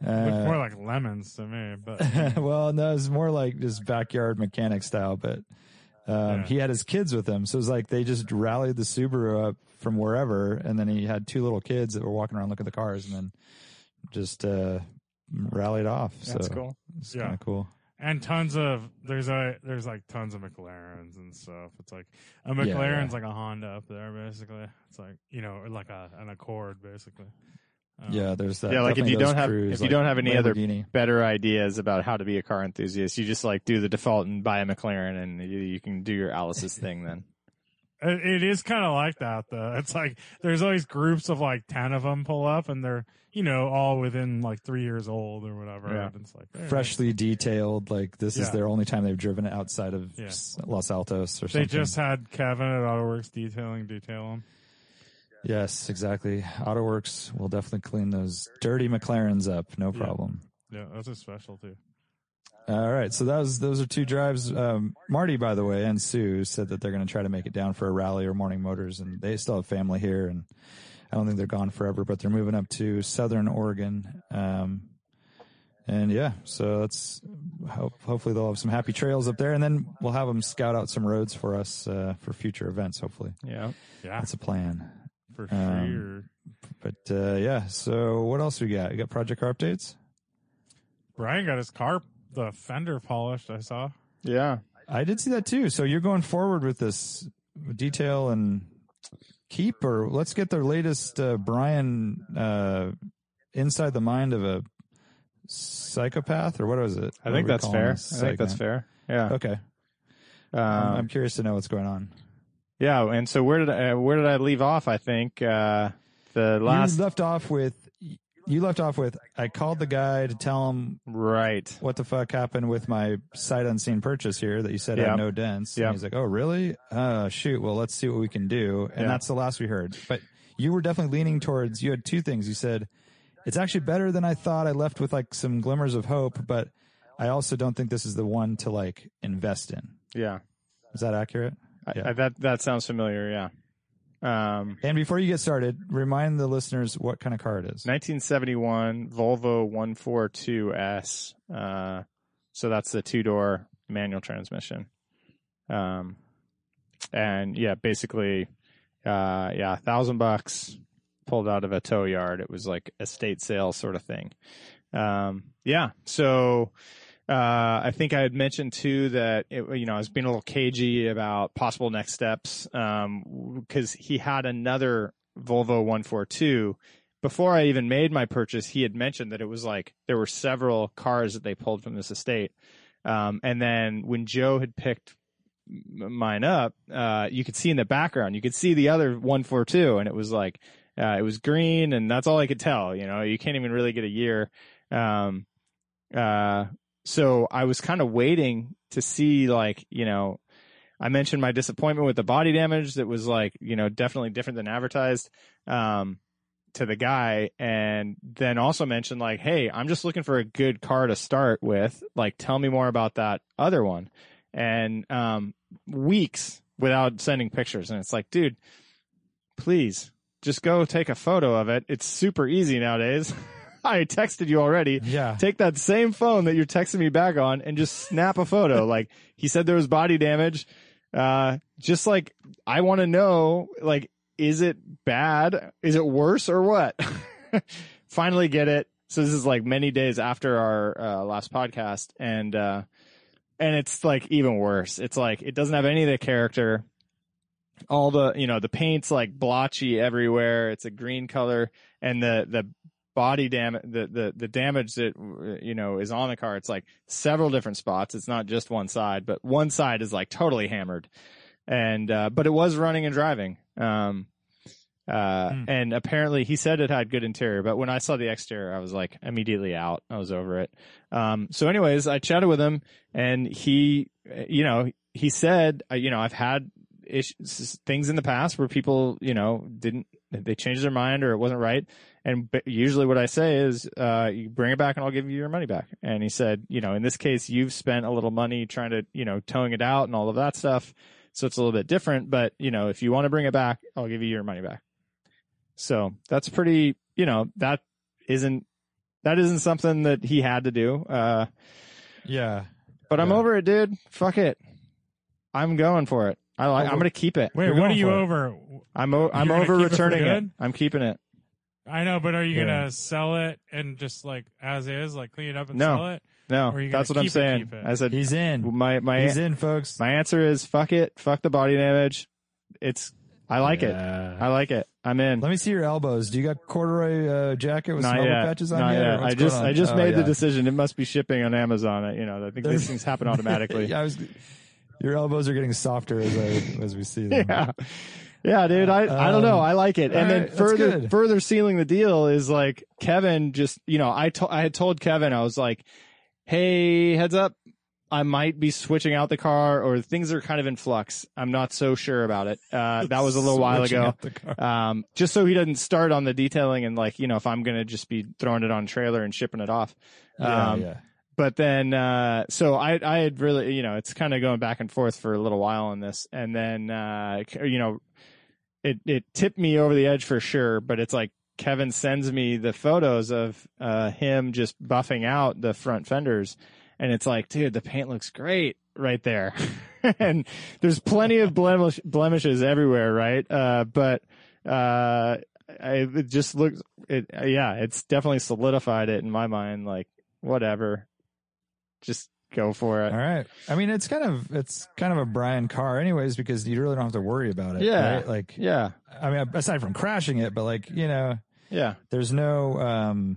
Looked Uh, more like lemons to me, but (laughs) well, no, it's more like just backyard mechanic style, but um, Yeah. he had his kids with him. So it was like they just rallied the Subaru up from wherever. And then he had two little kids that were walking around looking at the cars and then just uh, rallied off. That's so cool. It's Yeah. kind of cool. and tons of there's a there's like tons of McLarens and stuff. It's like a Yeah, McLaren's yeah. like a Honda up there, basically. It's like you know, or like a an Accord, basically. Um, Yeah, there's that. Yeah, like if you don't have- crews, if you like don't have any other- Better ideas about how to be a car enthusiast. You just like do the default and buy a McLaren, and you, you can do your Alice's (laughs) thing then. It, it is kind of like that, though. It's like there's always groups of like ten of them pull up, and they're you know all within like three years old or whatever. Yeah. And it's like hey, freshly detailed. Like this is their only time they've driven it outside of Yeah. Los Altos or They something. They just had Kevin at AutoWorks detailing detail them. Yes, exactly. AutoWorks will definitely clean those dirty McLarens up, no Yeah. problem. Yeah, that's a specialty. All right, so that was those are two drives. Um, Marty, by the way, and Sue said that they're going to try to make it down for a rally or morning motors, and they still have family here, and I don't think they're gone forever, but they're moving up to Southern Oregon. Um, and yeah, so that's hope, hopefully they'll have some happy trails up there, and then we'll have them scout out some roads for us uh, for future events. Hopefully, Yeah. Yeah, that's a plan. For um, sure. But uh, yeah, so what else we got? We got project car updates. Brian got his car, the fender polished. I saw. Yeah. I did see that too. So you're going forward with this detail and keep, or let's get the latest uh, Brian uh, inside the mind of a psychopath, or what was it? I What think that's fair. I think that's fair. Yeah. Okay, Um, I'm, I'm curious to know what's going on. Yeah. And so where did I, uh, where did I leave off? I think uh, the last you left off with you left off with I called the guy to tell him right. what the fuck happened with my sight unseen purchase here that you said Yeah. had no dents. Yeah. He's like, oh, really? Uh, shoot. Well, let's see what we can do. And Yeah. that's the last we heard. But you were definitely leaning towards, you had two things. You said, It's actually better than I thought. I left with like some glimmers of hope, but I also don't think this is the one to like invest in. Yeah. Is that accurate? Yeah. I, that that sounds familiar. Yeah. Um, And before you get started, remind the listeners what kind of car it is. 1971 Volvo 142S. Uh, so that's the two door manual transmission. Um, and yeah, basically, uh, yeah, a thousand bucks pulled out of a tow yard. It was like estate sale sort of thing. Um, yeah. So, uh, I think I had mentioned too that it, you know I was being a little cagey about possible next steps because he had another Volvo 142. Before I even made my purchase, he had mentioned that it was like there were several cars that they pulled from this estate. Um, and then when Joe had picked mine up, uh, you could see in the background, you could see the other 142, and it was like uh, it was green, and that's all I could tell. You know, you can't even really get a year. Um, uh, so I was kind of waiting to see, like, you know, I mentioned my disappointment with the body damage that was like, you know, definitely different than advertised. Um, to the guy and then also mentioned like, Hey, I'm just looking for a good car to start with. Like, tell me more about that other one. And, um, weeks without sending pictures. And it's like, dude, please just go take a photo of it. It's super easy nowadays. (laughs) (laughs) I texted you already. Yeah. Take that same phone that you're texting me back on and just snap a photo. (laughs) like he said there was body damage. Uh, just like I want to know, like, is it bad? Is it worse or what? (laughs) Finally get it. So this is like many days after our uh, last podcast and, uh, and it's like even worse. It's like it doesn't have any of the character. All the, you know, the paint's like blotchy everywhere. It's a green color and the, the body damage, the, the, the damage that, you know, is on the car. It's like several different spots. It's not just one side, but one side is like totally hammered. And, uh, but it was running and driving. Um, uh, Hmm. and apparently he said it had good interior, but when I saw the exterior, I was like immediately out. I was over it. Um, so anyways, I chatted with him and he, you know, he said, uh, you know, I've had issues, things in the past where people, you know, didn't, they changed their mind or it wasn't right. And usually what I say is, uh, you bring it back and I'll give you your money back. And he said, you know, in this case, you've spent a little money trying to, you know, towing it out and all of that stuff. So it's a little bit different, but you know, if you want to bring it back, I'll give you your money back. So that's pretty, you know, that isn't, that isn't something that he had to do. Uh, Yeah. but I'm over it, dude. Fuck it. I'm going for it. I like, I'm going to keep it. Wait, what are you for it. over? I'm, o- I'm over keep it returning it. I'm keeping it. I know, but are you Yeah. gonna sell it and just like as is, like clean it up and No. sell it? No, Or that's what I'm saying. I said, He's in. my, my, He's in, folks. my answer is fuck it. Fuck the body damage. It's, I like it. I like it. I'm in. Let me see your elbows. Do you got corduroy uh, jacket with Not some elbow patches on Not yet? yet. I just. I just Oh, made the decision. It must be shipping on Amazon. I- You know, I think these things happen (laughs) automatically. yeah, I was, your elbows are getting softer as I as we see them. (laughs) yeah. Yeah, dude, I, I don't know. Um, I like it. And then right, further, further sealing the deal is like Kevin just, you know, I to, I had told Kevin, I was like, Hey, heads up. I might be switching out the car or things are kind of in flux. I'm not so sure about it. Uh, that was a little while ago. out the car. Um, just so he doesn't start on the detailing and like, you know, if I'm going to just be throwing it on trailer and shipping it off. Yeah, um, yeah. but then uh so i i had really you know it's kind of going back and forth for a little while on this and then uh you know it it tipped me over the edge for sure but it's like kevin sends me the photos of uh him just buffing out the front fenders. And it's like dude the paint looks great right there. (laughs) And there's plenty of blemish, blemishes everywhere right? Uh but uh I, it just looks it yeah it's definitely solidified it in my mind like whatever. Just go for it All right. I mean, it's kind of it's kind of a Brian car, anyways, because you really don't have to worry about it. Yeah. right? Like, yeah I mean, aside from crashing it, but like, you know, yeah there's no, um,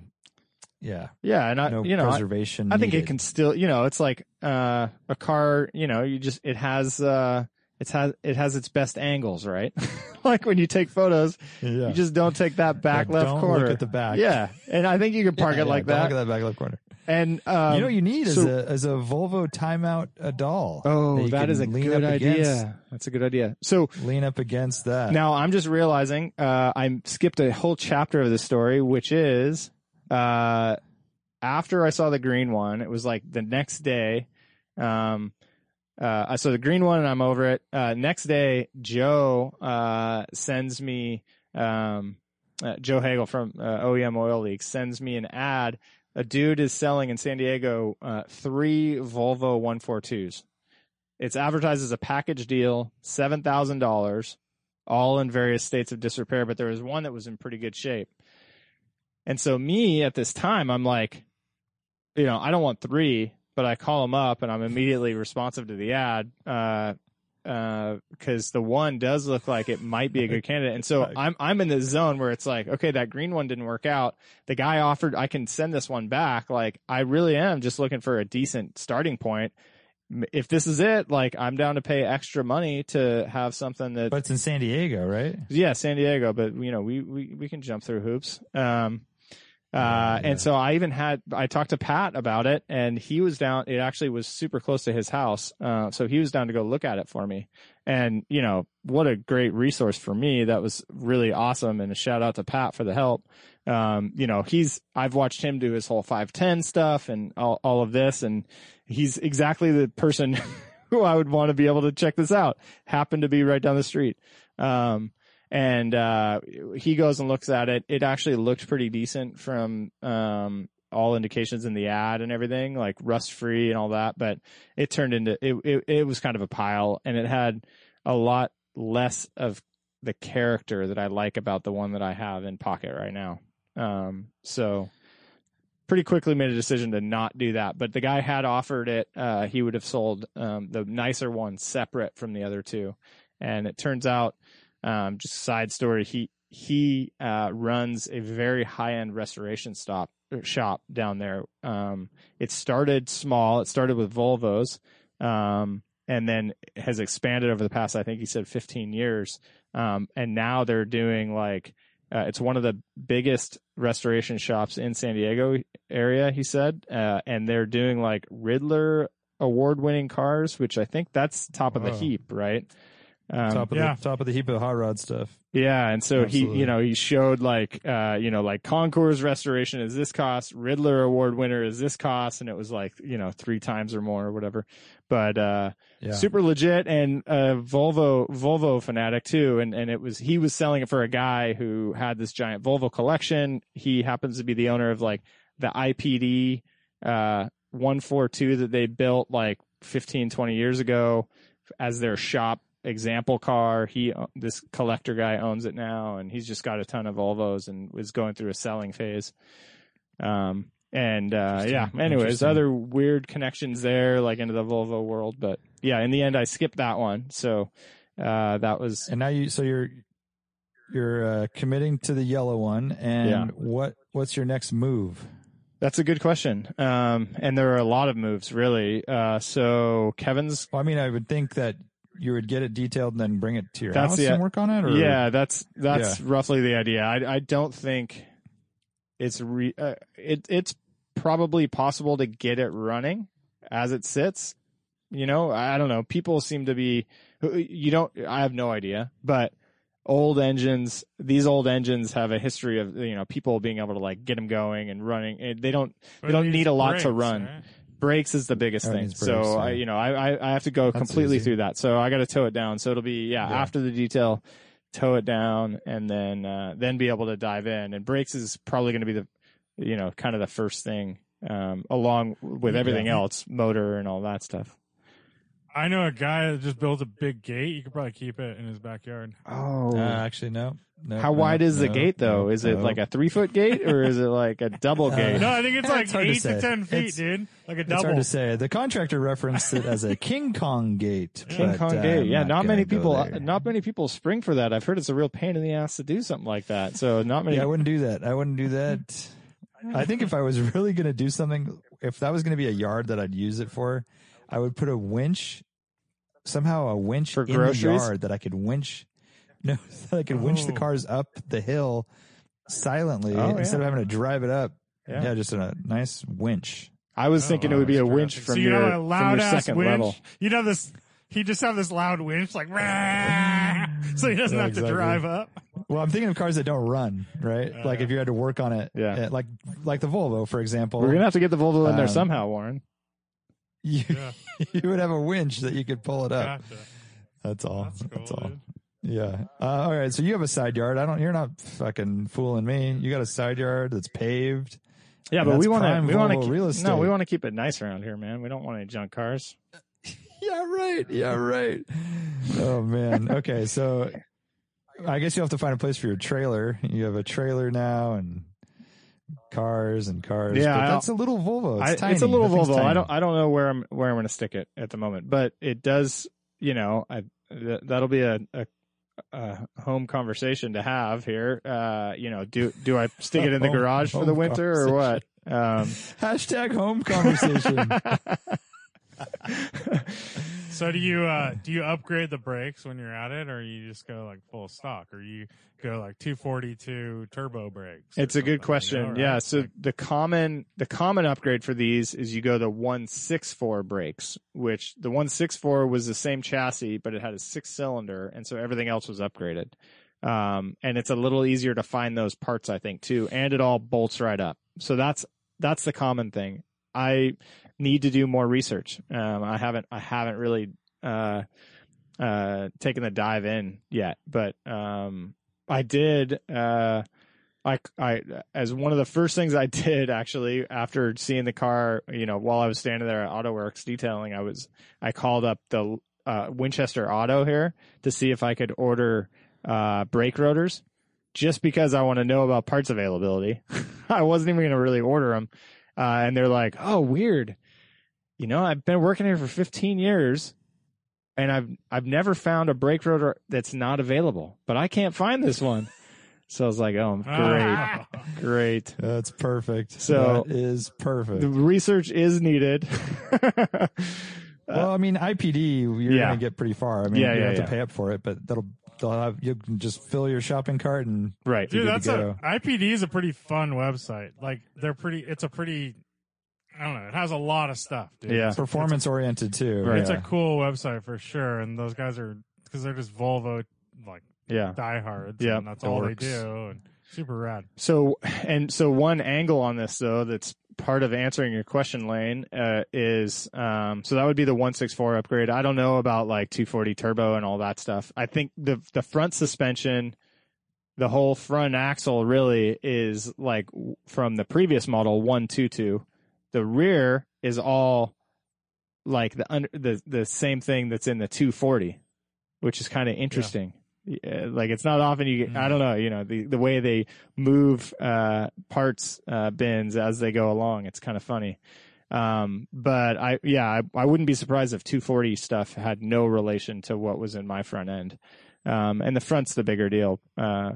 yeah, yeah and i no you know I, preservation. I think it can still you know it's like uh a car you know you just it has uh it has it has its best angles right (laughs) like when you take photos Yeah. you just don't take that back Yeah, left don't corner look at the back. yeah and i think you can (laughs) park Yeah, it like yeah, don't that Look at that back left corner. And um, you know, you need is so- a is a Volvo timeout a doll. oh that can is a good idea against- that's a good idea so Lean up against that. Now I'm just realizing uh, I skipped a whole chapter of the story, which is uh, after I saw the green one, it was like the next day. Um, uh, I saw the green one and I'm over it. Uh, next day, Joe uh, sends me um, uh, Joe Hagel from uh, OEM Oil Leaks sends me an ad. A dude is selling in San Diego uh, three Volvo 142s. It's advertised as a package deal, seven thousand dollars, all in various states of disrepair. But there was one that was in pretty good shape. And so me at this time, I'm like, you know, I don't want three, but I call him up and I'm immediately responsive to the ad. Uh, uh, cause the one does look like it might be a good (laughs) candidate. And so I'm, I'm in this zone where it's like, okay, that green one didn't work out. The guy offered, I can send this one back. Like I really am just looking for a decent starting point. If this is it, like I'm down to pay extra money to have something that But it's in San Diego, right? yeah, San Diego, but you know, we, we, we can jump through hoops. Um, uh, Yeah, yeah. and so I even had, I talked to Pat about it and he was down, it actually was super close to his house. Uh, so he was down to go look at it for me. And, you know, what a great resource for me. That was really awesome. And a shout out to Pat for the help. Um, you know, he's, I've watched him do his whole 510 stuff and all, all of this. And he's exactly the person (laughs) who I would want to be able to check this out. Happened to be right down the street. Um, and uh, he goes and looks at it. It actually looked pretty decent from um, all indications in the ad and everything, like rust free and all that. But it turned into it, it. It was kind of a pile, and it had a lot less of the character that I like about the one that I have in pocket right now. Um, so pretty quickly made a decision to not do that. But the guy had offered it. Uh, he would have sold um, the nicer one separate from the other two, and it turns out um, just a side story. He he uh, runs a very high end restoration stop er, shop down there. Um, it started small. It started with Volvos, um, and then has expanded over the past. I think he said 15 years. Um, and now they're doing like uh, it's one of the biggest restoration shops in San Diego area. He said, uh, and they're doing like Ridler award winning cars, which I think that's top of the heap, right? Um, top of yeah. the top of the heap of hot rod stuff. yeah, and so he, you know, he showed like, uh, you know, like Concours restoration is this cost, Ridler award winner is this cost, and it was like, you know, three times or more or whatever. But uh, Yeah. super legit and uh, Volvo Volvo fanatic too, and and it was he was selling it for a guy who had this giant Volvo collection. He happens to be the owner of like the IPD uh, 142 that they built like 15, 20 years ago as their shop example car. He this collector guy owns it now, and he's just got a ton of Volvos and was going through a selling phase. Um and uh yeah, anyways, other weird connections there, like into the Volvo world, but yeah, in the end, I skipped that one. So uh that was And now you, so you're you're uh, committing to the yellow one, and Yeah. what what's your next move? that's a good question. Um and there are a lot of moves really. Uh so Kevin's Well, I mean, I would think that you would get it detailed and then bring it to your That's house the- and work on it. Or? Yeah, that's that's roughly the idea. I I don't think it's re, uh, it it's probably possible to get it running as it sits. You know, I don't know. People seem to be you don't I have no idea, but old engines, these old engines have a history of you know people being able to like get them going and running. They don't They don't need a lot to run. Brakes is the biggest thing. so I, you know, I, I, I have to go That's completely easy. through that. So I got to tow it down. So it'll be, yeah, Yeah. after the detail, tow it down and then, uh, then be able to dive in and brakes is probably going to be the, you know, kind of the first thing, um, along with everything Yeah. else, motor and all that stuff. I know a guy that just built a big gate. You could probably keep it in his backyard. Oh, Uh, actually, no. no how no, wide is the gate though? no, Is it no. like a three foot gate or is it like a double Uh, gate? No, I think it's It's like hard to eight to, say. ten feet, It's- dude. Like a It's double. hard to say. The contractor referenced it as a (laughs) King Kong gate. King but, Kong uh, gate. Yeah, not, gonna many people, not many people spring for that. I've heard it's a real pain in the ass to do something like that. So not many. Yeah, I wouldn't do that. I wouldn't do that. (laughs) I think if I was (laughs) really going to do something, if that was going to be a yard that I'd use it for, I would put a winch, somehow a winch For in groceries? the yard that I could winch. (laughs) No, (laughs) that I could winch the Oh. cars up the hill silently Oh, instead yeah. of having to drive it up. Yeah. Yeah, just a nice winch. I was Oh, thinking it would be a winch from so you your, know a from your ass second winch. level. You'd have this. He just have this loud winch, like, (laughs) so he doesn't Yeah, have to drive up. Well, I'm thinking of cars that don't run, right? Uh, like if you had to work on it, Yeah. uh, like like the Volvo, for example. We're gonna have to get the Volvo in there Um, somehow, Warren. You, Yeah. (laughs) you would have a winch that you could pull it up. Gotcha. That's all. That's That's, all. dude. Yeah. Uh, all right. So you have a side yard. I don't. You're not fucking fooling me. You got a side yard that's paved. Yeah, but we want to we want to real no, we want to keep it nice around here, man. We don't want any junk cars. (laughs) Yeah. Right. Yeah. Right. oh man. Okay. So I guess you have to find a place for your trailer. You have a trailer now and cars and cars. Yeah, But that's a little Volvo. It's I, tiny. it's a little Volvo. I don't I don't know where I'm where I'm going to stick it at the moment, but it does. You know, I th- that'll be a, a a home conversation to have here. Uh, you know, do do I stick it in the (laughs) Home- garage for the winter or what? Um, (laughs) Hashtag home conversation. (laughs) So do you uh do you upgrade the brakes when you're at it, or you just go like full stock, or you go like 242 turbo brakes? It's a good something, you question. know, right? Yeah. So Like, the common the common upgrade for these is you go to six four brakes, which the one six four was the same chassis, but it had a six cylinder, and so everything else was upgraded. Um, and it's a little easier to find those parts, I think, too, and it all bolts right up. So that's that's the common thing. I need to do more research. Um, I haven't I haven't really uh, uh, taken the dive in yet, but um, I did. Uh, I, I, as one of the first things I (laughs) did actually after seeing the car, you know, while I was standing there at AutoWorks detailing, I was, I called up the, uh, Winchester Auto here to see if I could order, uh, brake rotors just because I want to know about parts availability. (laughs) I wasn't even going to really order them. Uh, and they're like, oh, weird. You know, I've been working here for 15 years and I've, I've never found a brake rotor that's not available, but I can't find this one. (laughs) So I was like, oh, great, Ah. great. That's perfect. So- that is perfect. The research is needed. (laughs) well, I mean, IPD, you're yeah. going to get pretty far. I mean, Yeah, you yeah, have yeah. to pay up for it, but that'll, they'll have, you can just fill your shopping cart and right. Dude, that's a IPD is a pretty fun website. Like they're pretty. It's a pretty. I don't know. It has a lot of stuff, dude. Yeah. It's, performance oriented too. Right. it's Yeah. a cool website for sure. And those guys are because they're just Volvo like Yeah. diehards. Yeah, and that's it all works. they do. And super rad. So, and so one angle on this though, that's part of answering your question, Lane, uh, is, um, so that would be the 164 upgrade. I don't know about like 240 turbo and all that stuff. I think the, the front suspension, the whole front axle really is like from the previous model 122. The rear is all like the under, the, the same thing that's in the 240, which is kind of interesting. Yeah, like it's not often you get, I don't know, you know, the, the way they move, uh, parts, uh, bins as they go along. It's kind of funny. Um, but I, yeah, I, I wouldn't be surprised if 240 stuff had no relation to what was in my front end. Um, and the front's the bigger deal. Uh,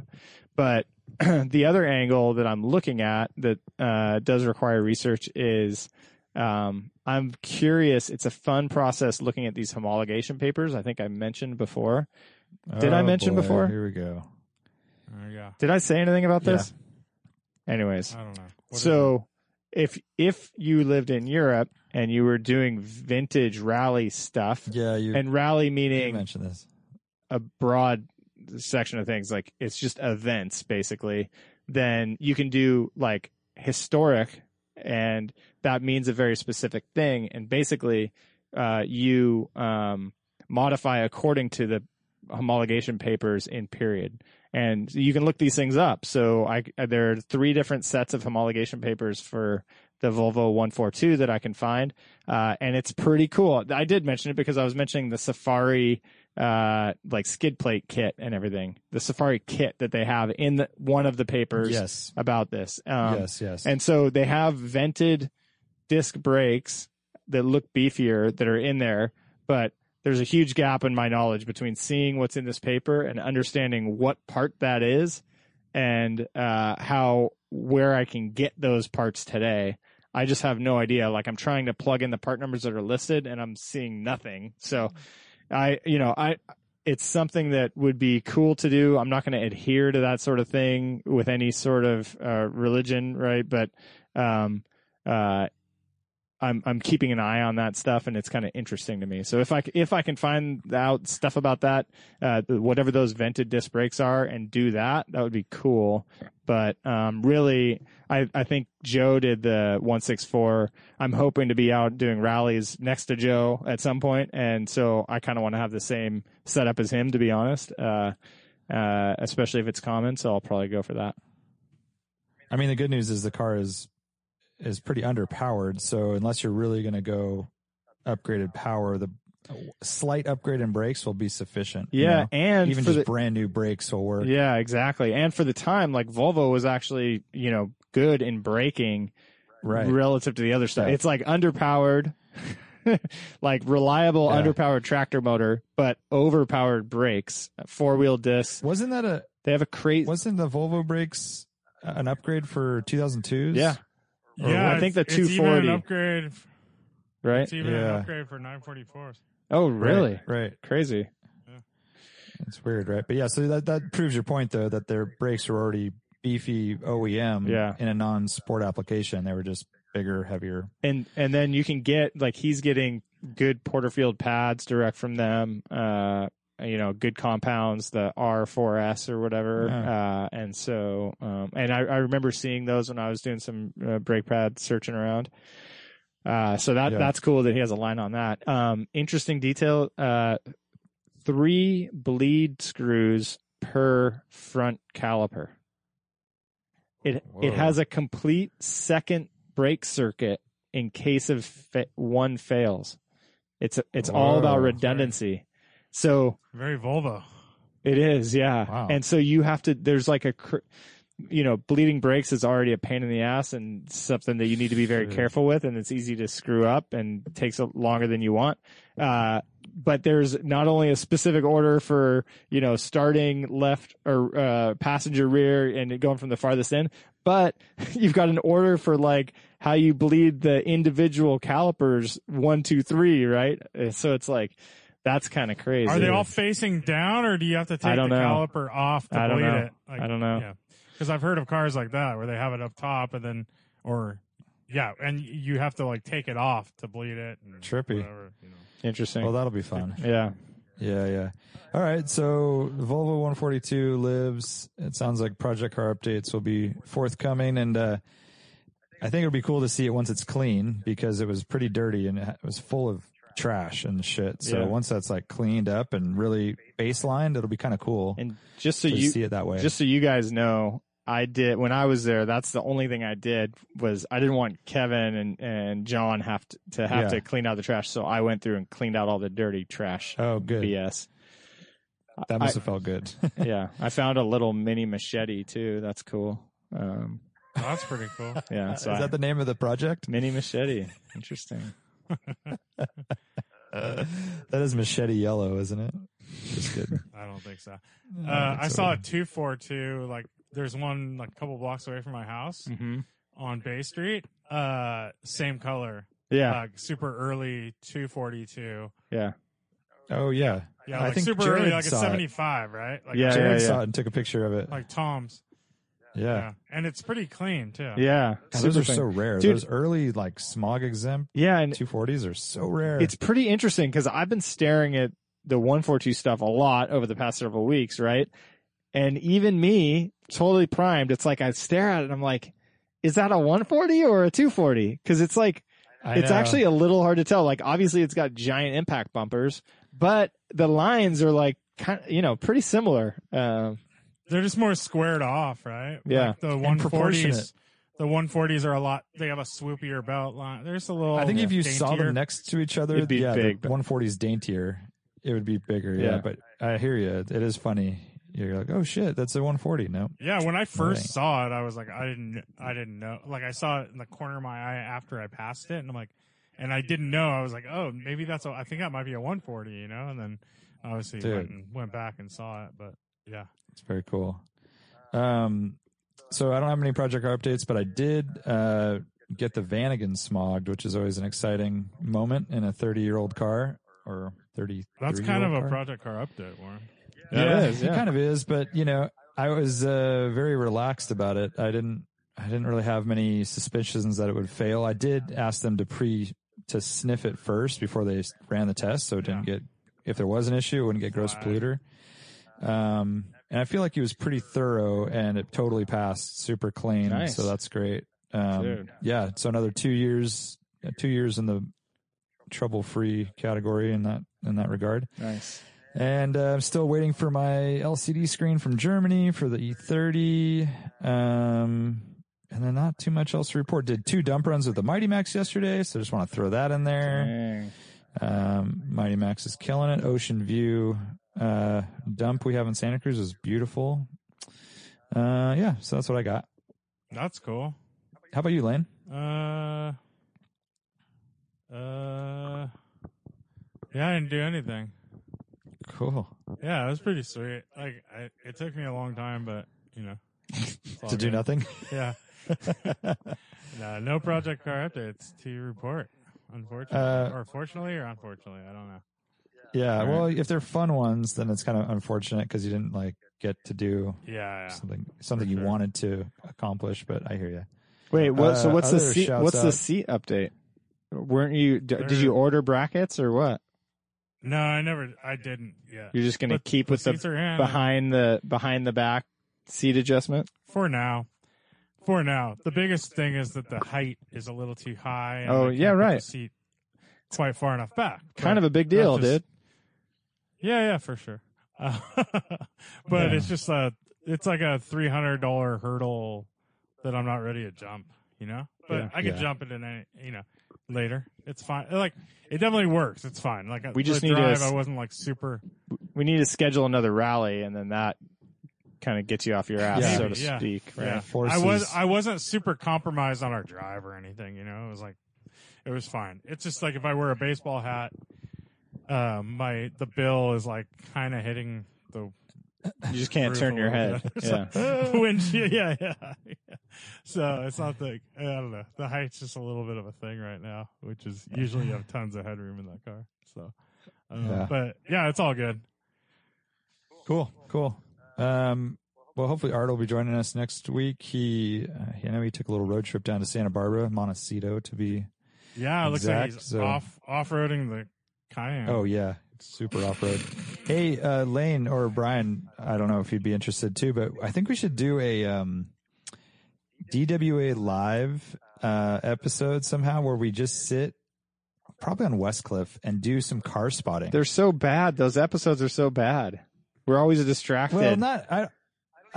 but (clears throat) the other angle that I'm looking at that, uh, does require research is, um, I'm curious. It's a fun process looking at these homologation papers. I think I mentioned before. Did I Oh, mention boy, before? Here we go. There you go. Did I say anything about this? Anyways, I don't know. What is so if if you lived in Europe and you were doing vintage rally stuff, Yeah, you, and rally you meaning mentioned this. a broad section of things, like it's just events basically, then you can do like historic, and that means a very specific thing, and basically, uh, you um, modify according to the homologation papers in period. And you can look these things up. So I, there are three different sets of homologation papers for the Volvo 142 that I can find. Uh, and it's pretty cool. I did mention it because I was mentioning the Safari, uh, like skid plate kit and everything. The Safari kit that they have in the, one of the papers Yes. about this. Um, yes, yes. and so they have vented disc brakes that look beefier that are in there, but there's a huge gap in my knowledge between seeing what's in this paper and understanding what part that is and uh, how where I can get those parts today. I just have no idea. Like I'm trying to plug in the part numbers that are listed and I'm seeing nothing. So I, you know, I, it's something that would be cool to do. I'm not going to adhere to that sort of thing with any sort of uh, religion, right? But um, uh, I'm I'm keeping an eye on that stuff, and it's kind of interesting to me. So if I if I can find out stuff about that, uh, whatever those vented disc brakes are, and do that, that would be cool. But um, really, I I think Joe did the 164. I'm hoping to be out doing rallies next to Joe at some point, and so I kind of want to have the same setup as him, to be honest. Uh, uh, especially if it's common, so I'll probably go for that. I mean, the good news is the car is is pretty underpowered. So unless you're really going to go upgraded power, the slight upgrade in brakes will be sufficient. you Yeah, know? and even for just the- brand new brakes will work. Yeah, exactly. And for the time, like Volvo was actually, you know, good in braking Right. relative to the other stuff. Yeah. It's like underpowered, (laughs) like reliable Yeah. underpowered tractor motor, but overpowered brakes, four wheel discs. Wasn't that a They have a crazy. wasn't the Volvo brakes an upgrade for 2002s? Yeah, Or yeah, I think the it's- it's even 240. an upgrade. right. It's even an Yeah. upgrade for 944s. Oh, really? Right. Crazy. Yeah. It's weird, right? But yeah, so that that proves your point though that their brakes were already beefy OEM Yeah. in a non-sport application. They were just bigger, heavier. and and then you can get like he's getting good Porterfield pads direct from them. Uh, you know, good compounds, the R4S or whatever. Uh, and so, um, and I, I remember seeing those when I was doing some uh, brake pad searching around. Uh, so that Yeah. that's cool that he has a line on that. Um, interesting detail. Uh, three bleed screws per front caliper. It it has a complete second brake circuit in case of fa- one fails. It's it's all about Whoa. redundancy. So Very Volvo. it is, yeah. Wow. And so you have to. There's like a, you know, bleeding brakes is already a pain in the ass and something that you need to be very careful with, and it's easy to screw up and takes longer than you want. Uh, but there's not only a specific order for you know starting left or uh, passenger rear and going from the farthest end, but (laughs) you've got an order for like how you bleed the individual calipers one, two, three, right? Uh, So it's like that's kind of crazy. Are they all facing down, or do you have to take the know. caliper off to I don't bleed know. it? Like, I don't know. Yeah, because I've heard of cars like that where they have it up top and then, or yeah, and you have to like take it off to bleed it. And Trippy. Whatever, you know. Interesting. Well, that'll be fun. (laughs) yeah. Yeah, yeah. All right. So Volvo 142 lives. It sounds like project car updates will be forthcoming, and uh, I think it'll be cool to see it once it's clean because it was pretty dirty and it was full of trash and shit. So Yeah. once that's like cleaned up and really baselined, it'll be kind of cool And just so you see it that way. just so you guys know, I did when I was there. That's the only thing I did was I didn't want Kevin and and John have to, to have Yeah. to clean out the trash. So I went through and cleaned out all the dirty trash. oh, good. BS. That must have felt good. (laughs) yeah, (laughs) I found a little mini machete too. That's cool. Um, Oh, that's pretty cool. (laughs) yeah, Is so I- that the name of the project? mini machete? Interesting. (laughs) that is machete yellow, isn't it? Just kidding. (laughs) I don't think so. I Uh, think I so. saw a two four two. Like, there's one like a couple blocks away from my house hmm on Bay Street. Uh, same color. Yeah, Like super early two forty two. yeah, Oh yeah, Yeah, I think super Jared early, like a saw it. seventy five, right? Like Yeah, Jared yeah. saw it and took a picture of it. like Tom's. Yeah. and it's pretty clean too. yeah. God, those are so rare. Dude. Those early like smog exempt Yeah, and 240s are so rare. it's pretty interesting because I've been staring at the 142 stuff a lot over the past several weeks, right? And even me, totally primed, it's like I stare at it and I'm like, is that a 140 or a 240? Because it's like, I it's know. actually a little hard to tell. Like, obviously, it's got giant impact bumpers, but the lines are like, kind of, you know, pretty similar. Um, They're just more squared off, right? Yeah. Like the And one proportionate. forties. The one forties are a lot. They have a swoopier belt line. There's a little. I think if you saw them next to each other, It'd be yeah, big, the but- 140s daintier. It would be bigger, yeah. Yeah. But I hear you. It is funny. You're like, oh shit, that's a 140. No, Yeah, when I first Right. saw it, I was like, I didn't, I didn't know. Like, I saw it in the corner of my eye after I passed it, and I'm like, and I didn't know. I was like, oh, maybe that's. A, I think that might be a 140, you know. And then obviously went, and went back and saw it, but yeah, it's very cool. Um, so I don't have any project car updates, but I did uh, get the Vanagon smogged, which is always an exciting moment in a 30 year old car or 30. that's kind of a project car update, Warren. Yeah, it is, yeah. kind of is. But you know, I was uh, very relaxed about it. I didn't. I didn't really have many suspicions that it would fail. I did ask them to pre to sniff it first before they ran the test, so it didn't get if there was an issue, it wouldn't get gross polluter. Um, and I feel like he was pretty thorough, and it totally passed, super clean. Nice. So that's great. Um, yeah, so another two years, two years in the trouble-free category in that in that regard. Nice. And uh, I'm still waiting for my LCD screen from Germany for the E30. Um, and then not too much else to report. Did two dump runs with the Mighty Max yesterday, so just want to throw that in there. Um, Mighty Max is killing it. Ocean View uh, dump we have in Santa Cruz is beautiful. Uh, yeah, so that's what I got. That's cool. How about you, Lane? Uh, uh, yeah, I didn't do anything. Cool. Yeah, it was pretty sweet. Like, I, it took me a long time, but you know, (laughs) To do good. nothing. (laughs) Yeah. (laughs) no, no project car updates to report. Unfortunately, Uh, or fortunately, or unfortunately, I don't know. Yeah. All Well, if they're fun ones, then it's kind of unfortunate because you didn't like get to do Yeah, yeah. something something For you wanted to accomplish. But I hear you. Wait, what? so Uh, what's the seat? shouts What's the seat update? Weren't you? d- Did you order brackets or what? No, I never. I didn't. Yeah. You're just gonna But keep with the seats are in. behind the behind the back seat adjustment. for now. For now, the biggest thing is that the height is a little too high. and Oh, I can't yeah, put the right. seat quite far enough back. Kind of a big deal, just- dude. Yeah, yeah, for sure. Uh, (laughs) but it's just a, it's like a three hundred dollar hurdle that I'm not ready to jump. You know, but Yeah. I could Yeah. jump it in any, you know, later. It's fine. Like it definitely works. It's fine. Like We just the need to I wasn't like super. We need to schedule another rally, and then that kind of gets you off your ass, Yeah. so to Yeah. speak. Right? Yeah, Forces- I was. I wasn't super compromised on our drive or anything. You know, it was like, it was fine. It's just like if I wear a baseball hat, um, my the bill is like kind of hitting the You just can't turn your head. (laughs) Yeah. So, (laughs) windshield. Yeah, yeah, yeah. So it's not the. I don't know. The height's just a little bit of a thing right now, which is usually you have tons of headroom in that car. So, um, Yeah. but yeah, it's all good. Cool, cool. Um, well, hopefully Art will be joining us next week. He, uh, I know he took a little road trip down to Santa Barbara, Montecito, to be. Yeah, it looks like he's so- off off roading the Cayenne. Oh yeah, it's super off road. Hey, uh, Lane or Brian, I don't know if you'd be interested too, but I think we should do a um, DWA live uh, episode somehow where we just sit, probably on Westcliff, and do some car spotting. They're so bad. Those episodes are so bad. We're always distracted. Well, not I.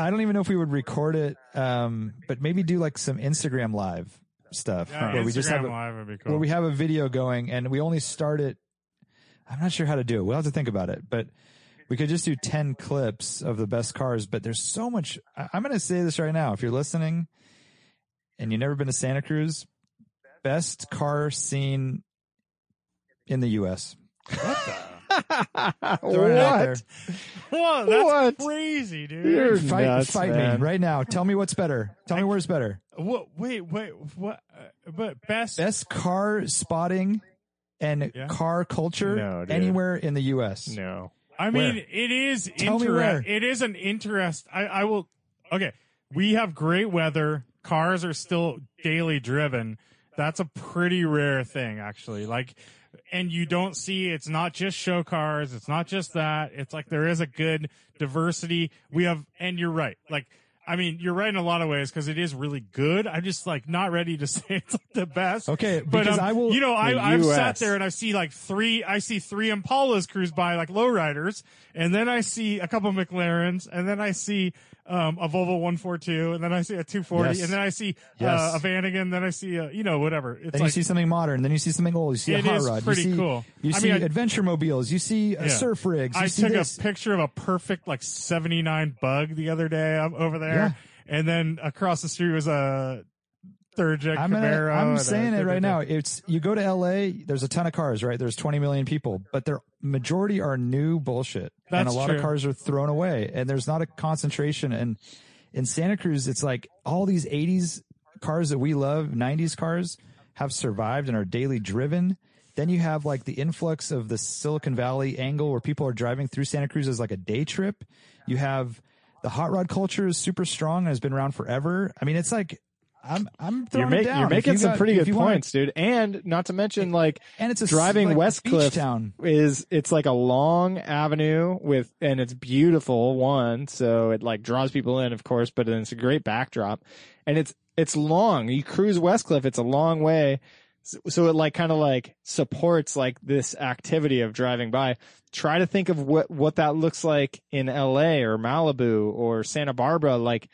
I don't even know if we would record it, um, but maybe do like some Instagram live stuff yeah, where Instagram we just have a, live would be cool. where we have a video going and we only start it. I'm not sure how to do it. We'll have to think about it, but we could just do 10 clips of the best cars. But there's so much. I, I'm going to say this right now. If you're listening and you've never been to Santa Cruz, best car scene in the U.S. (laughs) Out there. Whoa, that's What? crazy, dude. You're Fight, nuts, fight man. me right now. Tell me what's better. Tell me where's better. What? Wait, wait. What? Uh, but best. Best car spotting and Yeah. car culture No, anywhere in the U.S. no. I mean, Where? it is Tell me where. interest. It is an interest. I, I will. Okay, we have great weather. Cars are still daily driven. That's a pretty rare thing, actually. Like, and you don't see. It's not just show cars. It's not just that. It's like there is a good diversity. We have, and you're right. Like. I mean, you're right in a lot of ways because it is really good. I'm just like not ready to (laughs) say it's like the best. Okay, but um, I will- You know, I, I've sat there and I see like three, I see three Impalas cruise by like lowriders, and then I see a couple McLarens, and then I see um, a Volvo 142, and then I see a 240, Yes. and then I see Yes. uh, a Vanagon, then I see a, you know, whatever. It's Then like, you see something modern. Then you see something old. You see a hot rod. pretty you see, cool. You I see mean, I- adventure mobiles. You see uh, Yeah. surf rigs. You I see took this. a picture of a perfect like 79 bug the other day um, over there, Yeah. and then across the street was a I'm, gonna, Camaro. I'm saying it right now. It's you go to LA. There's a ton of cars, right? There's 20 million people, but their majority are new bullshit, and a lot true. of cars are thrown away. And there's not a concentration. And in Santa Cruz, it's like all these 80s cars that we love, 90s cars, have survived and are daily driven. Then you have like the influx of the Silicon Valley angle where people are driving through Santa Cruz as like a day trip. You have the hot rod culture is super strong and has been around forever. I mean, it's like I'm I'm You're, throwing ma- it down. you're making you some got- pretty good you wanna- points, dude. And not to mention, like, and it's a driving like Westcliff town. is it's like a long avenue with and it's beautiful one so it like draws people in of course but then it's a great backdrop and it's it's long you cruise westcliff it's a long way so, so it like kind of like supports like this activity of driving by try to think of what what that looks like in LA or Malibu or Santa Barbara like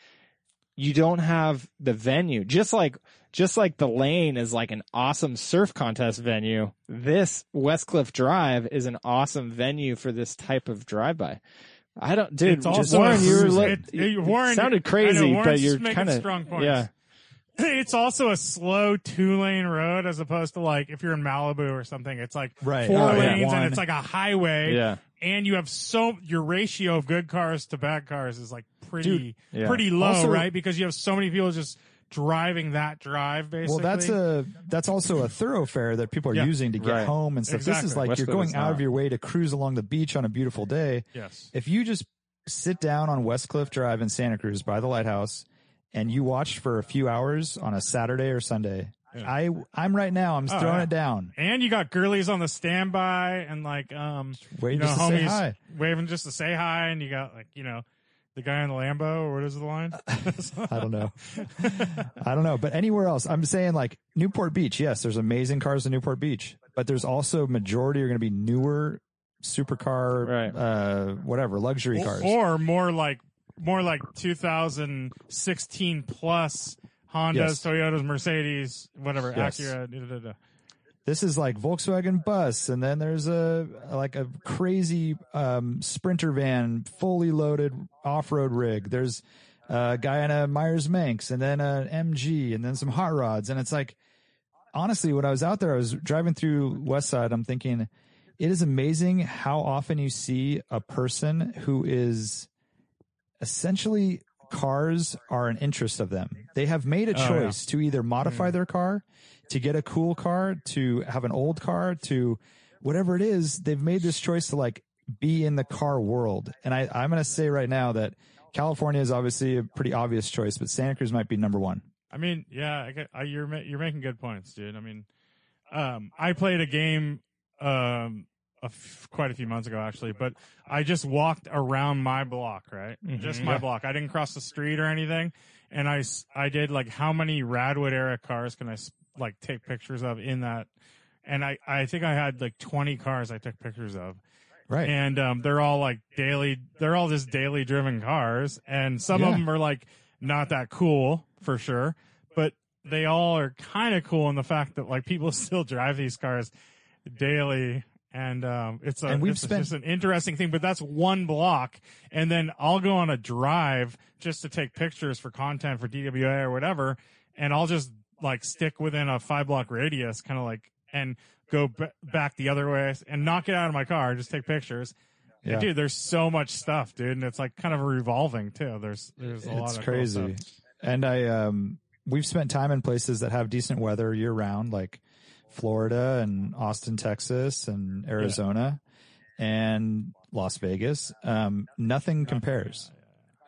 you don't have the venue just like just like the lane is like an awesome surf contest venue, this Westcliff Drive is an awesome venue for this type of drive by. I don't, dude. It's just- also Warren, you were cruise- li- it- it- Warren- sounded I know, crazy, but you're making kind of strong points. Yeah, (laughs) it's also a slow two lane road as opposed to like if you're in Malibu or something, it's like Right. four Oh, lanes One. and it's like a highway. yeah, And you have so your ratio of good cars to bad cars is like pretty yeah. pretty low, Also- right? Because you have so many people just driving that drive basically. Well, that's a that's also a thoroughfare that people are Yeah. using to get Right. home and stuff. This is Exactly. like you're going out of your way to cruise along the beach on a beautiful day. yes. If you just sit down on Westcliff Drive in Santa Cruz by the lighthouse and you watch for a few hours on a Saturday or Sunday, I I'm right now. I'm Oh, throwing yeah. it down, And you got girlies on the standby and like um waiting you know, just to say homies hi. waving just to say hi and you got like, you know, the guy in the Lambo or what is the line? (laughs) I don't know. I don't know. But anywhere else, I'm saying like Newport Beach. Yes, there's amazing cars in Newport Beach, but there's also majority are going to be newer supercar, Right. uh, whatever luxury cars. Or more like more like 2016 plus Hondas, Yes. Toyotas, Mercedes, whatever, Yes. Acura. Da, da, da. this is like Volkswagen bus, and then there's a like a crazy um, sprinter van, fully loaded off-road rig. There's a guy in a Meyers Manx, and then an MG, and then some hot rods, and it's like honestly, when I was out there, I was driving through West Side. I'm thinking it is amazing how often you see a person who is essentially cars are an interest of them. They have made a Oh, yeah. choice to either modify their car, to get a cool car, to have an old car, to whatever it is. They've made this choice to like be in the car world. And I, I'm going to say right now that California is obviously a pretty obvious choice, but Santa Cruz might be number one. I mean, yeah, I I, you're you're making good points, dude. I mean, um, I played a game um a f- quite a few months ago actually, but I just walked around my block, right? Just my block. I didn't cross the street or anything, and I, I did like how many Radwood era cars can I like take pictures of in that? And I I think I had like 20 cars I took pictures of Right. and um, they're all like daily. They're all just daily driven cars, and some of them are like not that cool for sure, but they all are kind of cool in the fact that like people (laughs) still drive these cars daily. And um, it's a And we've it's spent- just an interesting thing, but that's one block, and then I'll go on a drive just to take pictures for content for DWA or whatever, and I'll just like stick within a five block radius, kind of like, and go b- back the other way and not get out of my car just take pictures. And, Yeah. dude, there's so much stuff, dude, and it's like kind of revolving too. There's there's a lot it's of cool crazy. stuff. and I, um, we've spent time in places that have decent weather year round, like Florida and Austin, Texas and Arizona and Las Vegas. Um, nothing compares.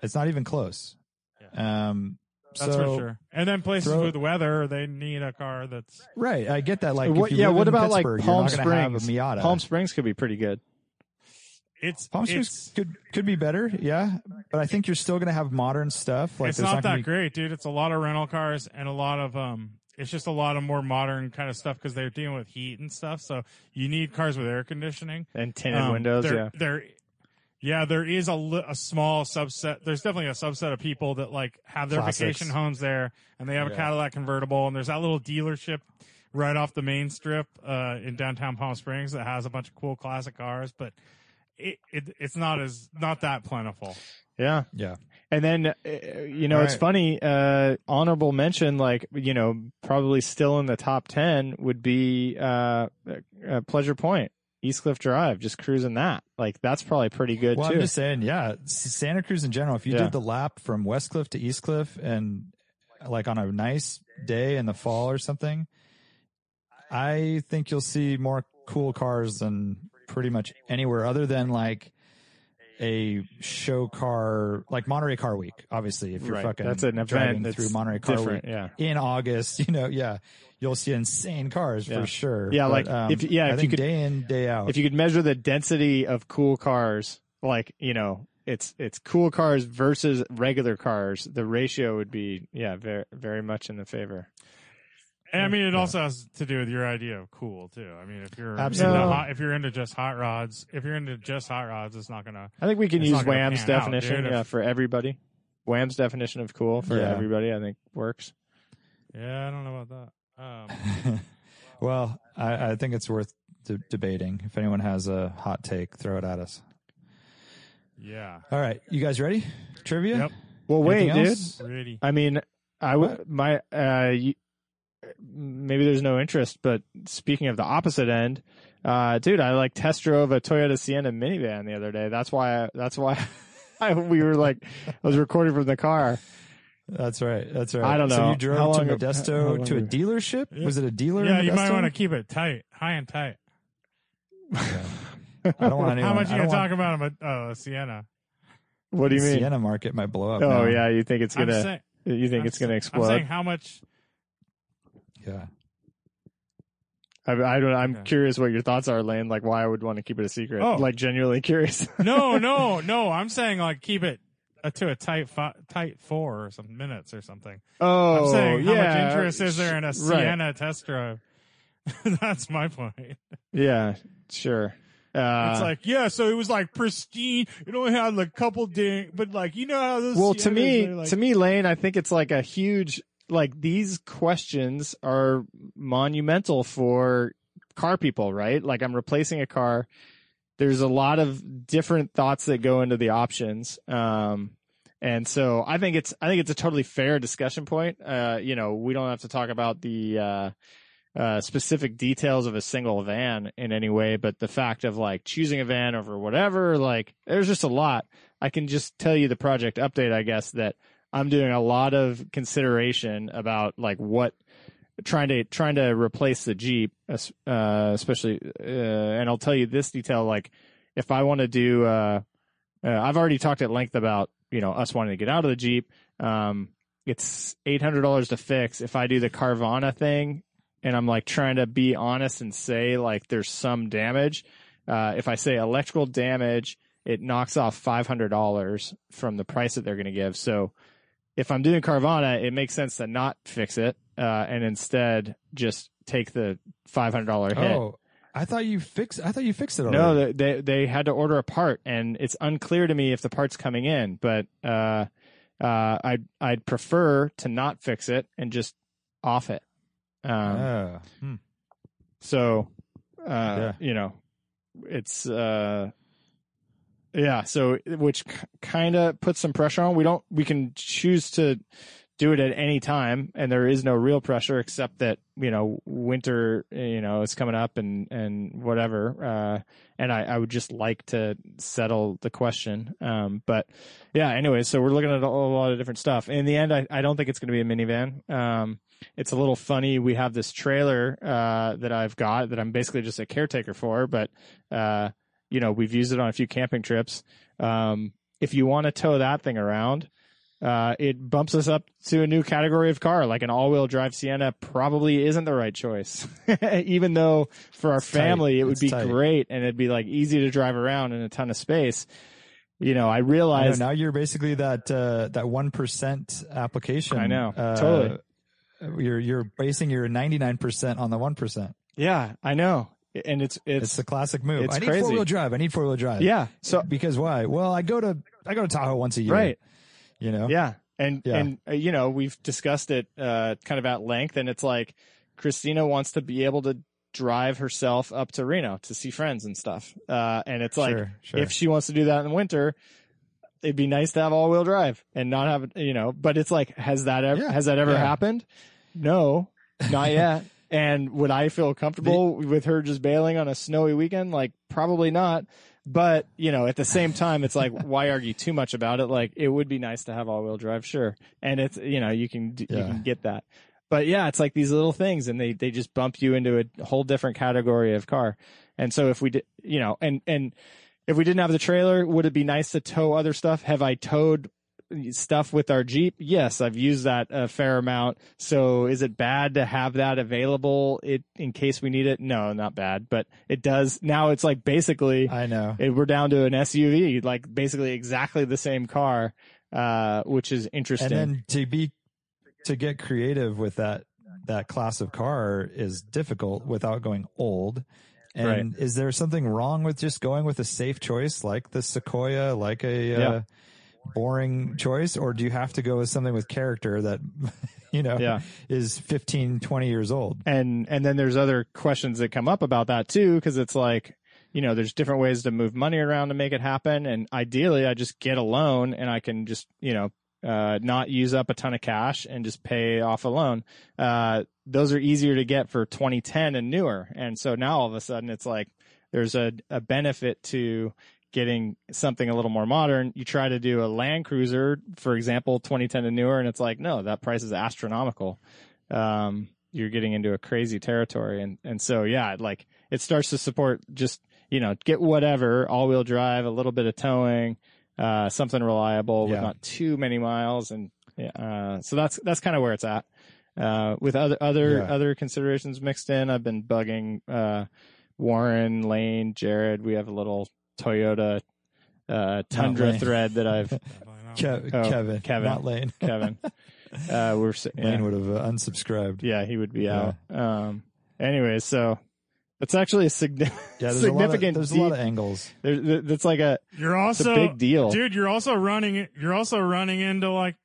It's not even close. Um, That's so, for sure. And then places throw- with weather, they need a car that's Right. I get that. Like, What- if you yeah. What about like Palm you're not gonna have a Springs? Miata. Palm Springs could be pretty good. it's Palm Springs it's, could could be better, yeah. But I think you're still going to have modern stuff. Like it's not, not, that be, great, dude. It's a lot of rental cars and a lot of um. It's just a lot of more modern kind of stuff because they're dealing with heat and stuff. So you need cars with air conditioning. And tinted Um, windows, there, yeah. There, yeah, there is a, li- a small subset. There's definitely a subset of people that like have their Classics. vacation homes there, and they have a Cadillac convertible, and there's that little dealership right off the main strip uh, in downtown Palm Springs that has a bunch of cool classic cars, but it, it it's not as not that plentiful. Yeah. Yeah. And then, uh, you know, All it's funny, uh, honorable mention, like, you know, probably still in the top 10 would be, uh, uh Pleasure Point, East Cliff Drive, just cruising that. Like, that's probably pretty good Well, too. I'm just saying, yeah, Santa Cruz in general. If you Yeah. did the lap from West Cliff to East Cliff and like on a nice day in the fall or something, I think you'll see more cool cars than pretty much anywhere other than like a show car like Monterey Car Week. Obviously, if you're Right. fucking That's an driving event through Monterey Car Week yeah. in August, (laughs) you know, yeah, you'll see insane cars Yeah. for sure. Yeah, But, like, um, if- yeah, I if you could- day in day out. if you could measure the density of cool cars, like you know, it's it's cool cars versus regular cars, the ratio would be yeah, very very much in the favor. And I mean, it also has to do with your idea of cool too. I mean, if you're Absolutely. into hot, if you're into just hot rods, if you're into just hot rods, it's not gonna. I think we can use not Wham's pan out, definition yeah, for everybody. Wham's definition of cool for Yeah. everybody, I think works. Yeah, I don't know about that. Um, (laughs) well, I, I think it's worth de- debating. If anyone has a hot take, throw it at us. yeah, All right, you guys ready? Trivia. Yep. Well, wait, Anything dude. else? really. I mean, I w- my uh, you, maybe there's no interest, but speaking of the opposite end, uh, dude, I like test drove a Toyota Sienna minivan the other day. That's why. I, that's why (laughs) I, we were like, I was recording from the car. That's right. That's right. I don't know. So know. you drove to Modesto long to a ago? dealership? Was it a dealer? Yeah, in you might want to keep it tight, high and tight. (laughs) I don't want anyone. How much I you don't gonna want- talk about a uh, Sienna? What do you mean? Sienna market might blow up. Oh now. yeah, you think it's gonna? saying, you think I'm it's gonna explode? I'm saying how much? Yeah. I, I don't. I'm Okay. curious what your thoughts are, Lane. Like why I would want to keep it a secret. Oh. Like genuinely curious. (laughs) No, no, no. I'm saying like keep it uh, to a tight fi- tight four or some minutes or something. oh, I'm saying how yeah. much interest is there in a Right. Sienna test drive? (laughs) That's my point. Yeah, sure. Uh, it's like, yeah, so it was like pristine. It only had like a couple ding, but like, you know how those. well to me like, to me lane i think it's like a huge like these questions are monumental for car people right? Like i'm replacing a car. There's a lot of different thoughts that go into the options. Um and so i think it's i think it's a totally fair discussion point. Uh you know we don't have to talk about the uh uh, specific details of a single van in any way, but the fact of like choosing a van over whatever, like there's just a lot. I can just tell you the project update, I guess, that I'm doing a lot of consideration about like what trying to trying to replace the Jeep, uh, especially, uh, and I'll tell you this detail, like if I want to do, uh, uh, I've already talked at length about you know us wanting to get out of the Jeep. Um, it's eight hundred dollars to fix. If I do the Carvana thing, and I'm like trying to be honest and say like there's some damage. Uh, if I say electrical damage, it knocks off five hundred dollars from the price that they're going to give. So if I'm doing Carvana, it makes sense to not fix it uh, and instead just take the five hundred dollar hit. Oh, I thought you fixed. I thought you fixed it already. No, they, they they had to order a part, and it's unclear to me if the part's coming in. But uh, uh, I'd I'd prefer to not fix it and just off it. Um, Oh. Hmm. so, uh, Yeah. you know, it's, uh, yeah. So, which kind of puts some pressure on. We don't, we can choose to do it at any time and there is no real pressure except that, you know, winter, you know, is coming up and, and whatever. Uh, and I, I would just like to settle the question. Um, but yeah, anyway, so we're looking at a, a lot of different stuff. In the end, I, I don't think it's going to be a minivan. Um, it's a little funny. We have this trailer uh, that I've got that I'm basically just a caretaker for, but uh, you know we've used it on a few camping trips. Um, if you want to tow that thing around, uh, it bumps us up to a new category of car. Like an all-wheel drive Sienna probably isn't the right choice, (laughs) even though for our It's tight. family it would It's be tight. great and it'd be like easy to drive around in a ton of space. You know, I realize now you're basically that uh, that one percent application. I know. Uh, Totally. You're you're basing your ninety nine percent on the one percent. yeah, I know, and it's It's it's, the classic move. it's I need four wheel drive. I need four wheel drive. yeah. So Because why? Well, I go to I go to Tahoe once a year. right. You know. Yeah. And, Yeah. and, uh, you know, we've discussed it, uh, kind of at length and it's like Christina wants to be able to drive herself up to Reno to see friends and stuff. Uh, and it's like, Sure, sure. if she wants to do that in the winter, it'd be nice to have all wheel drive and not have, you know, but it's like, has that ever, Yeah, has that ever yeah. happened? No, not yet. And would I feel comfortable with her just bailing on a snowy weekend? Like, probably not. But, you know, at the same time, it's like, why argue too much about it? Like, it would be nice to have all wheel drive, sure. And it's, you know, you can, d you can get that. But yeah, it's like these little things and they, they just bump you into a whole different category of car. And so if we did, you know, and, and if we didn't have the trailer, would it be nice to tow other stuff? Have I towed stuff with our Jeep? Yes, I've used that a fair amount. So is it bad to have that available it, in case we need it? No, not bad, but it does. Now it's like basically I know. it, we're down to an SUV, like basically exactly the same car, uh, which is interesting. And then to be to get creative with that that class of car is difficult without going old. And is there something wrong with just going with a safe choice like the Sequoia, like a uh, Yeah. Boring choice, or do you have to go with something with character that (laughs) you know Yeah. is 15, 20 years old? and and then there's other questions that come up about that too because it's like you know there's different ways to move money around to make it happen and ideally i just get a loan and i can just you know uh, not use up a ton of cash and just pay off a loan uh, those are easier to get for 2010 and newer and so now all of a sudden it's like there's a, a benefit to getting something a little more modern you try to do a land cruiser for example 2010 and newer and it's like no that price is astronomical um, you're getting into a crazy territory. And, and so, yeah, like it starts to support just, you know, get whatever all wheel drive, a little bit of towing, uh, something reliable with Yeah. not too many miles. And, uh, so that's, that's kind of where it's at. Uh, with other, other, Yeah. other considerations mixed in, I've been bugging, uh, Warren, Lane, Jared. We have a little Toyota, uh, Tundra thread that I've, (laughs) Ke- Oh, Kevin, Kevin. not Lane. (laughs) Kevin, uh, we're, yeah. Lane would have uh, unsubscribed. Yeah, he would be Yeah. out. Um, anyway, so that's actually a signi- Yeah, there's significant. A lot of, there's a lot of angles. there- there- that's like a You're also a big deal. dude. You're also running. You're also running into like,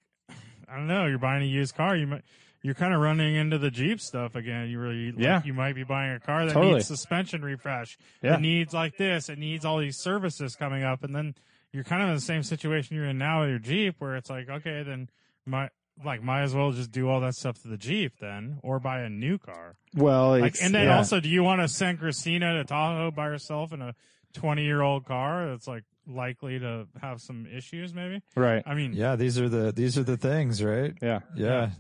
I don't know. You're buying a used car. You might. You're kind of running into the Jeep stuff again. You really, like, Yeah. You might be buying a car that Totally. needs suspension refresh. Yeah. It needs like this. It needs all these services coming up, and then you're kind of in the same situation you're in now with your Jeep, where it's like, okay, then my like might as well just do all that stuff to the Jeep then, or buy a new car. Well, Like, and then yeah. also, do you want to send Christina to Tahoe by herself in a 20 year old car that's like likely to have some issues? Maybe. right. I mean, Yeah, these are the these are the things, right? Yeah, Yeah,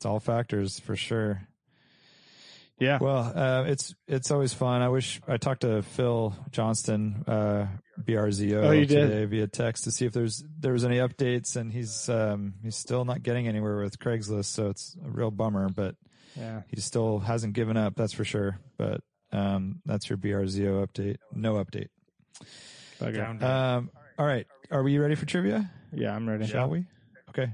it's all factors for sure. yeah, Well, uh, it's it's always fun. I wish I talked to Phil Johnston, uh, BRZO, Oh, today via text to see if there's there was any updates, and he's um, he's still not getting anywhere with Craigslist, so it's a real bummer. But yeah. he still hasn't given up, that's for sure. But um, that's your BRZO update. No update. Down. Um, all right, are we ready for trivia? Yeah, I'm ready. Shall we? Okay.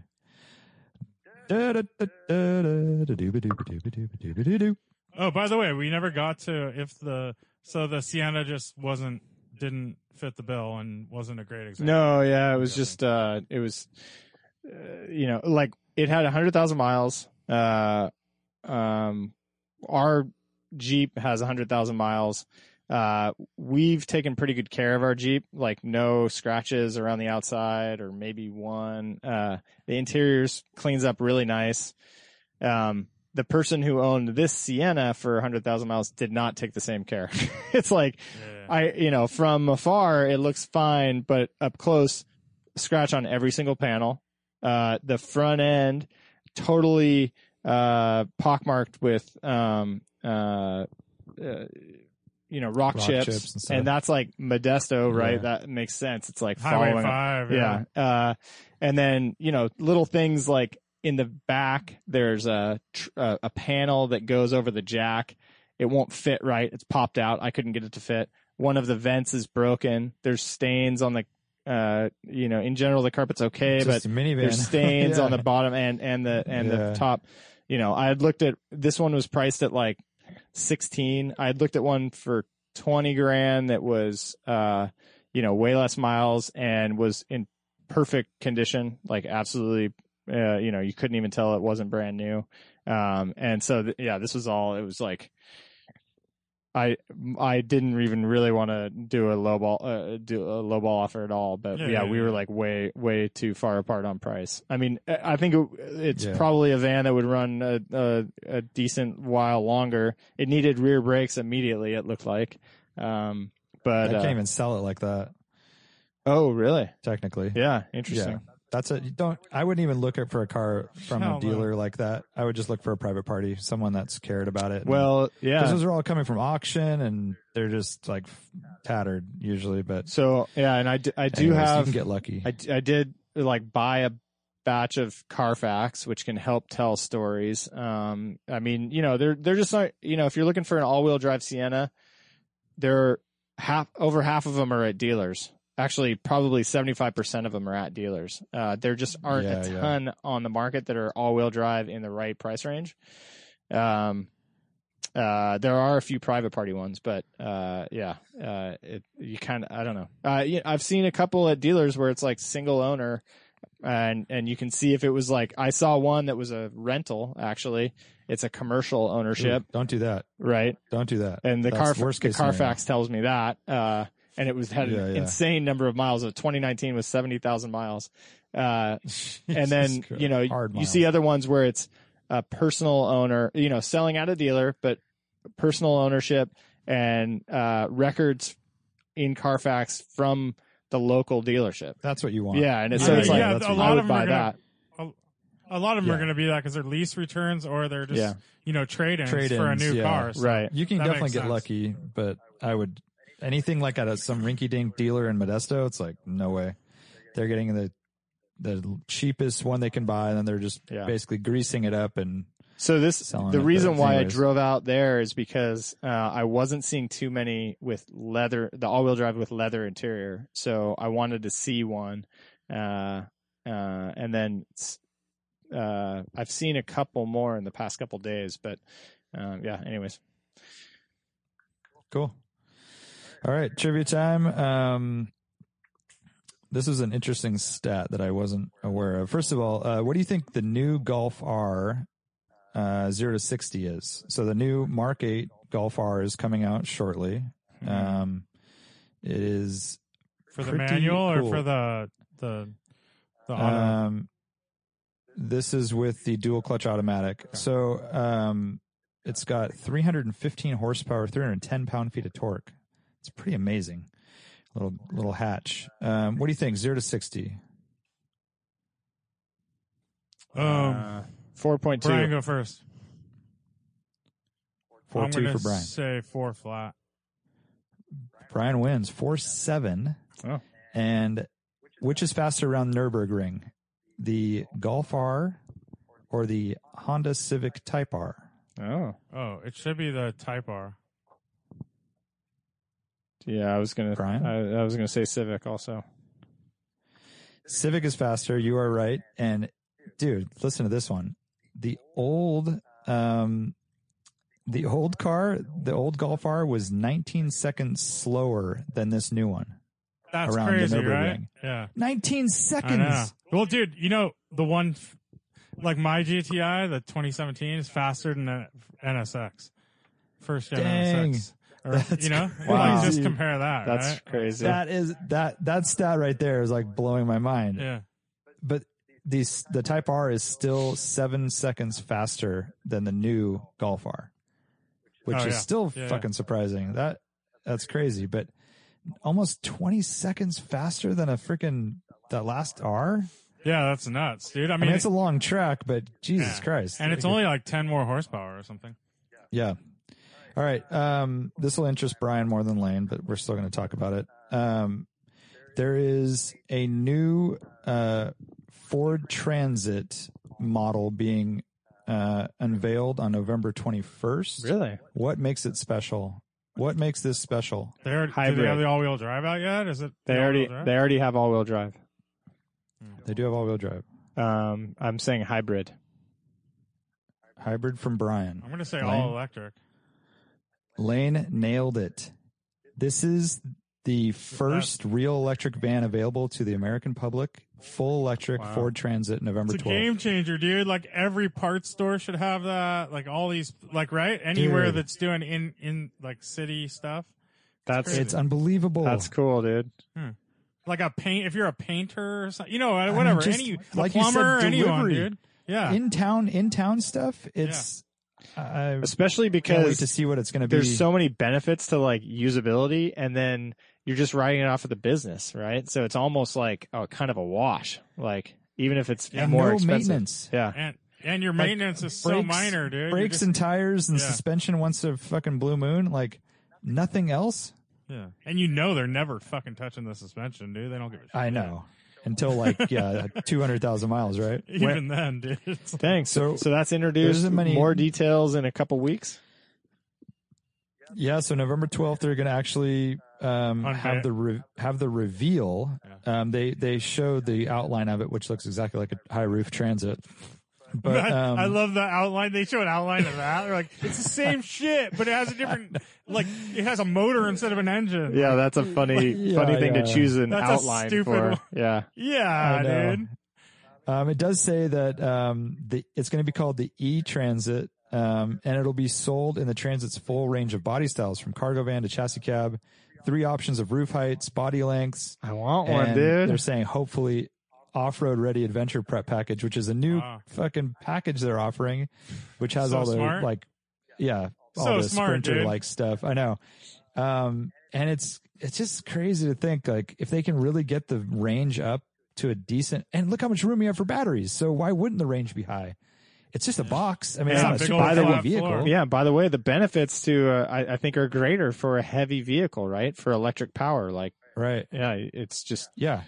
Oh, by the way, we never got to if the so the Sienna just wasn't didn't fit the bill and wasn't a great example. No, yeah, it was just uh it was uh, you know, like it had a 100,000 miles. Uh um our Jeep has a 100,000 miles. Uh we've taken pretty good care of our Jeep, like no scratches around the outside or maybe one. Uh the interiors cleans up really nice. Um the person who owned this Sienna for 100,000 miles did not take the same care. (laughs) it's like Yeah. I, you know, from afar it looks fine, but up close, scratch on every single panel. Uh, the front end totally uh, pockmarked with, um, uh, uh, you know, rock, Rock chips, chips and stuff. and that's like Modesto, right? Yeah. That makes sense. It's like Highway following. Five. Yeah. Uh, and then, you know, little things like in the back, there's a, tr- a, a panel that goes over the jack. It won't fit right. It's popped out. I couldn't get it to fit. One of the vents is broken. There's stains on the, uh, you know, in general, the carpet's okay, but Just a minivan. there's (laughs) stains Yeah. on the bottom and, and the, and Yeah. the top. You know, I had looked at, this one was priced at like 16. I looked at one for 20 grand that was, uh, you know, way less miles and was in perfect condition, like absolutely, uh, you know, you couldn't even tell it wasn't brand new. Um, and so, th- yeah, this was all, it was like, I, I didn't even really want to do a low ball, uh, do a low ball offer at all, but Yeah, yeah, yeah, we yeah. were like way, way too far apart on price. I mean, I think it, it's probably a van that would run a, a, a decent while longer. It needed rear brakes immediately. It looked like, um, but I uh, can't even sell it like that. oh, really? Technically, Yeah, interesting. That's a don't. I wouldn't even look for a car from Hell a no. dealer like that. I would just look for a private party, someone that's cared about it. Well, because yeah. those are all coming from auction and they're just like tattered usually. But So yeah, and I, d- I do anyways, you have can get lucky. I, d- I did like buy a batch of Carfax, which can help tell stories. Um, I mean, you know, they're they're just not, you know, if you're looking for an all-wheel drive Sienna, they're half over half of them are at dealers. Actually, probably 75% of them are at dealers. Uh, there just aren't Yeah, a yeah. ton on the market that are all-wheel drive in the right price range. Um, uh, there are a few private party ones, but uh, yeah, uh, it, you kind of I don't know. Uh, yeah, I've seen a couple at dealers where it's like single owner, and and you can see if it was like I saw one that was a rental. Actually, it's a commercial ownership, Ooh, don't do that. right? Don't do that. And the That's the case scenario. Carfax tells me that, uh, and it was had Yeah, an yeah. insane number of miles. Of 2019 was 70,000 miles. Uh, (laughs) and then Christ. you know Hard you miles. see other ones where it's a personal owner you know selling at a dealer but personal ownership and uh records in carfax from the local dealership That's what you want. yeah and it's, I so mean, it's like yeah, that's a what lot i of would them buy are gonna, that a lot of them are going to be that because they're lease returns or they're just Yeah. you know trade-ins, Trade-ins, for a new yeah. car. So right You can definitely get sense. lucky, but I would anything like at a, some rinky dink dealer in Modesto, it's like no way. They're getting the the cheapest one they can buy, and then they're just Yeah. basically greasing it up and So this the reason why I drove out there is because uh, I wasn't seeing too many with leather, the all-wheel drive with leather interior. So I wanted to see one, uh, uh, and then uh, I've seen a couple more in the past couple days. But um, yeah, anyways, Cool. All right, trivia time. Um, this is an interesting stat that I wasn't aware of. First of all, uh, what do you think the new Golf R uh, zero to sixty is? So the new Mark Eight Golf R is coming out shortly. Mm-hmm. Um, it is for the manual or for the the the auto. um, this is with the dual clutch automatic. So um, it's got 315 horsepower, 310 pound feet of torque. It's pretty amazing. Little little hatch. Um, what do you think? Zero to sixty. um, uh, four point two. Brian, go first. Four I'm two for Brian. Say four flat. Brian wins four seven. Oh. And which is faster around Nurburgring, the Golf R or the Honda Civic Type R? Oh, Oh, it should be the Type R. yeah. I was gonna. Brian? I, I was gonna say Civic also. Civic is faster. You are right. And dude, listen to this one. The old, um, the old car, the old Golf R was 19 seconds slower than this new one. That's Around the crazy, Nürburgring. right? Yeah. 19 seconds. Well, dude, you know the one, like my GTI, the 2017 is faster than the NSX, first gen Dang. NSX. Or, (laughs) That's you know, (laughs) Wow. like just compare that. That's right? crazy. That is that that stat right there is like blowing my mind. Yeah. But these the Type R is still seven seconds faster than the new Golf R, which Oh, is yeah. still Yeah, yeah. fucking surprising. That that's crazy. But almost twenty seconds faster than a freaking that last R. Yeah, that's nuts, dude. I I mean, mean, it's a long track, but Jesus yeah. Christ, and it's only like 10 more horsepower or something. Yeah. All right. Um, this will interest Brian more than Lane, but we're still going to talk about it. Um, there is a new uh, Ford Transit model being uh, unveiled on November 21st. really. What makes it special? What makes this special? They already, do they have the all-wheel drive out yet? Is it? They the already drive? they already have all wheel drive. They do have all-wheel drive. Um, I'm saying hybrid. Hybrid from Brian. I'm going to say Lane? all electric. Lane nailed it. This is the first real electric van available to the American public. Full electric Wow. Ford Transit, November It's a 12th. game changer, dude. Like every parts store should have that. Like all these, like right anywhere Dude. that's doing in in like city stuff. That's crazy. It's unbelievable. that's cool, dude. Hmm. Like a paint, if you're a painter or something, you know, mean, whatever. just any like a you said, plumber, anyone, delivery. dude. Yeah, in town in town stuff. It's I Especially can't wait because to see what it's going to be. there's so many benefits to like usability, and then you're just writing it off of the business, right? So it's almost like oh, kind of a wash. Like even if it's Yeah. more no expensive. maintenance. Yeah. And and your maintenance is so Brakes- minor, dude. You Brakes just- and tires and Yeah. suspension once a fucking blue moon, like nothing else. yeah. And you know they're never fucking touching the suspension, dude. They don't give a shit. I know. Until like yeah, (laughs) two hundred thousand miles, right? Even then, dude. Like- (laughs) Thanks. So, So, so that's introduced many- more details in a couple weeks. Yeah, so November twelfth, they're going to actually um, Unveil- have the re- have the reveal. Yeah. Um, they they showed the outline of it, which looks exactly like a high roof transit. But I, um, I love the outline. They show an outline of that. They're like, it's the same shit, but it has a different, like, it has a motor instead of an engine. Yeah, that's a funny, Yeah, funny thing yeah. to choose an That's a outline stupid for. one. Yeah. Yeah, dude. Um, it does say that um, the, it's going to be called the E Transit, um, and it'll be sold in the Transit's full range of body styles, from cargo van to chassis cab. Three options of roof heights, body lengths. I want one, dude. They're saying hopefully off-road ready adventure prep package, which is a new Wow. fucking package they're offering, which has So all the smart. like, yeah, all So the smart, sprinter like stuff. I know, um, and it's it's just crazy to think like if they can really get the range up to a decent, and look how much room you have for batteries. So why wouldn't the range be high? It's just a box. I mean, Yeah, it's not a big super old vehicle. floor. Yeah. By the way, the benefits to uh, I, I think are greater for a heavy vehicle, right? For electric power, like Right. yeah, it's just Yeah.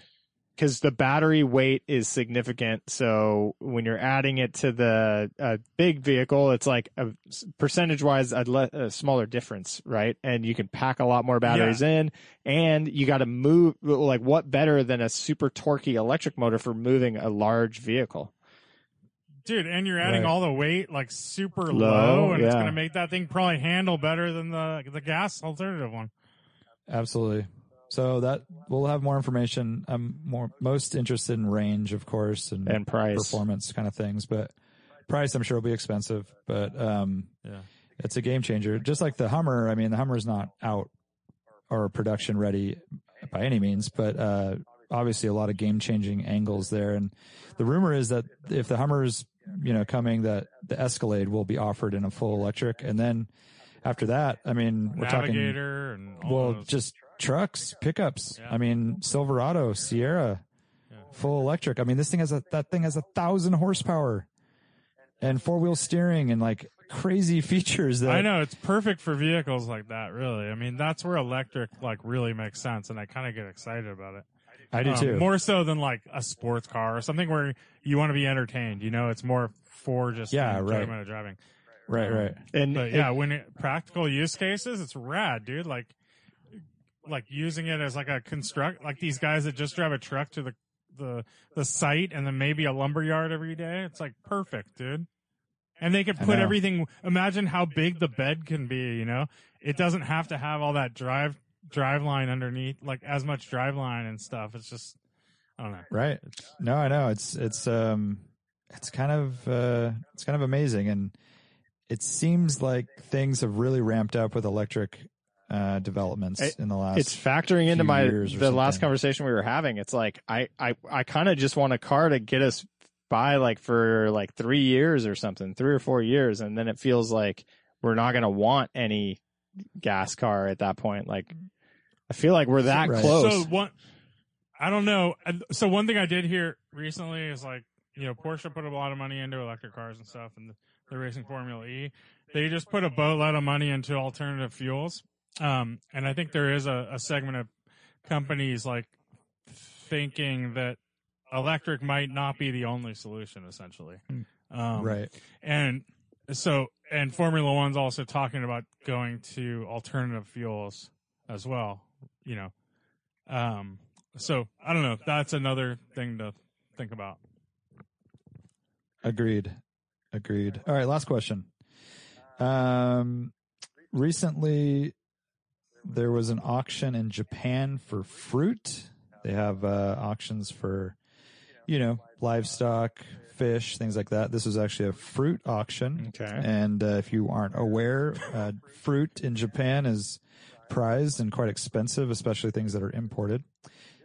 Because the battery weight is significant. So when you're adding it to the uh, big vehicle, it's like a percentage wise a, le- a smaller difference, right? And you can pack a lot more batteries in, and you got to move. Like what better than a super torquey electric motor for moving a large vehicle? Dude, and you're adding Right. all the weight like super low, Low, and it's gonna make that thing probably handle better than the the gas alternative one. Absolutely. So that we'll have more information. I'm more most interested in range, of course, and, And price. performance kind of things. But price, I'm sure will be expensive. But um, Yeah. it's a game changer. Just like the Hummer. I mean, the Hummer is not out or production ready by any means, but uh, obviously a lot of game changing angles there. And the rumor is that if the Hummer is you know coming, that the Escalade will be offered in a full electric, and then after that, I mean, we're talking Navigator and all well, those. just trucks, pickups. Yeah. I mean, Silverado, Sierra, Yeah. full electric. I mean, this thing has a that thing has a thousand horsepower and four wheel steering and like crazy (laughs) features that I know it's perfect for vehicles like that. Really, I mean that's where electric like really makes sense, and I kind of get excited about it. I do Um, too. More so than like a sports car or something where you want to be entertained. You know, it's more for just Yeah, the right. enjoyment of driving. right, right. And But yeah, when it, practical use cases, it's rad, dude. Like, like using it as like a construct, like these guys that just drive a truck to the the the site and then maybe a lumber yard every day. It's like perfect, dude. And they could put everything. Imagine how big the bed can be. You know, it doesn't have to have all that drive drive line underneath, like as much drive line and stuff. It's just, I don't know. Right. No, I know. It's it's um it's kind of uh it's kind of amazing and it seems like things have really ramped up with electric uh developments It- in the last it's factoring into my years or the last conversation we were having. It's like I I I kind of just want a car to get us by like for like three years or something, three or four years, and then it feels like we're not gonna want any gas car at that point. Like I feel like we're that Right. close. So one, I don't know. So one thing I did hear recently is like, you know, Porsche put a lot of money into electric cars and stuff, and they're racing Formula E. They just put a boatload of money into alternative fuels. Um, and I think there is a, a segment of companies like thinking that electric might not be the only solution, essentially. Um, right. and so, and Formula One's also talking about going to alternative fuels as well, you know. Um, so I don't know. That's another thing to think about. Agreed. Agreed. All right, last question. Um, recently, there was an auction in Japan for fruit. They have uh, auctions for, you know, livestock, fish, things like that. This was actually a fruit auction. okay. And uh, if you aren't aware, uh, fruit in Japan is prized and quite expensive, especially things that are imported.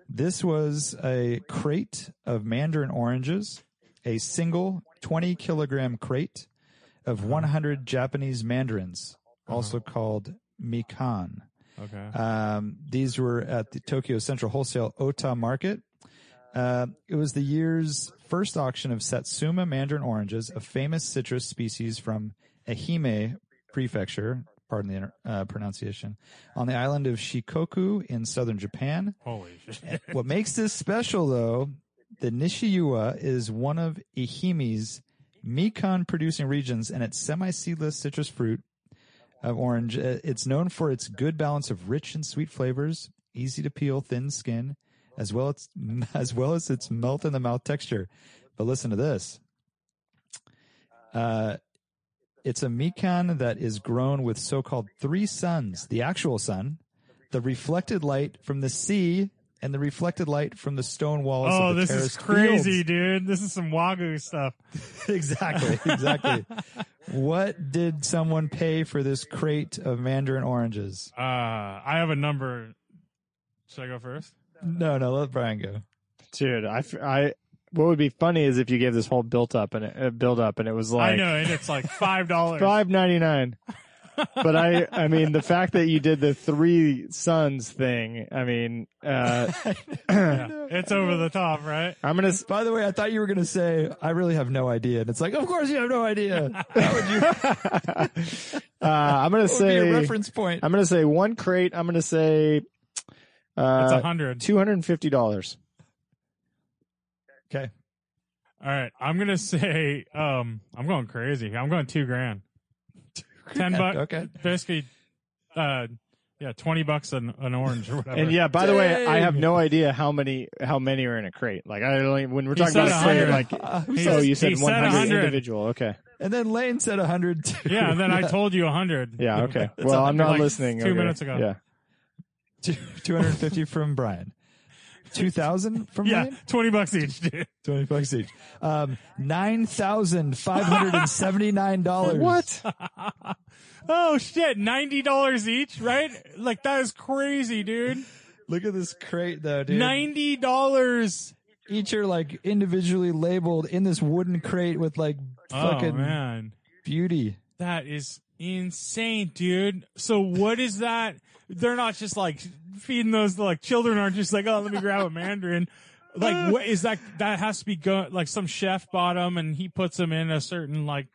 This was a crate of mandarin oranges, a single 20 kilogram crate of 100 Japanese mandarins, also called mikan. Okay. Um, these were at the Tokyo Central Wholesale Ota Market. Uh, it was the year's first auction of Satsuma mandarin oranges, a famous citrus species from Ehime Prefecture, pardon the uh, pronunciation, on the island of Shikoku in southern Japan. Holy shit. What makes this special, though, the Nishiuwa is one of Ehime's Mikan producing regions, and its semi seedless citrus fruit of orange. uh, It's known for its good balance of rich and sweet flavors, easy to peel, thin skin, as well as (laughs) as well as its melt in the mouth texture. But listen to this. Uh, it's a mikan that is grown with so-called three suns: the actual sun, the reflected light from the sea, and the reflected light from the stone walls. Oh, of the this is crazy, fields. dude. This is some Wagyu stuff. (laughs) exactly, exactly. what did someone pay for this crate of mandarin oranges? Uh, I have a number. Should I go first? No, no, let Brian go. Dude, I, I, what would be funny is if you gave this whole built up and it, uh, build up and it was like I know, and it's like (laughs) five dollars. five ninety nine. But I, I mean, the fact that you did the three sons thing. I mean, uh, (laughs) (clears throat) Yeah, it's over the top, right? I'm gonna. By the way, I thought you were going to say, I really have no idea. And it's like, of course you have no idea. How would you (laughs) Uh, I'm gonna what would be a say. reference point? I'm gonna say one crate. I'm gonna say. It's a Uh, hundred. two hundred and fifty dollars. Okay. All right, I'm gonna say, um, I'm going crazy. I'm going two grand. (laughs) Ten bucks. Okay. Basically, uh, yeah, twenty bucks an, an orange or whatever. And yeah, by the way, I have no idea how many how many are in a crate. Like I don't. When we're He talking said about a crate, 100. like Uh, (laughs) who He- oh, you said he said 100 100. individual. Okay. and then Lane said 100 too. yeah, and then I (laughs) told you a hundred. Yeah. Okay. Well, I'm not like listening. two okay. minutes ago. Yeah. Two- 250 from Brian. 2000 from Yeah, Lane? twenty bucks each, dude. 20 bucks each. Um, $9,579. What? (laughs) oh shit, ninety dollars each, right? Like that is crazy, dude. Look at this crate though, dude. Ninety dollars. Each are like individually labeled in this wooden crate with like Oh fucking man, beauty. that is insane, dude. So what is that? They're not just like feeding those like children aren't just like oh let me grab a mandarin. Like (laughs) what is that? That has to be go like some chef bought them and he puts them in a certain like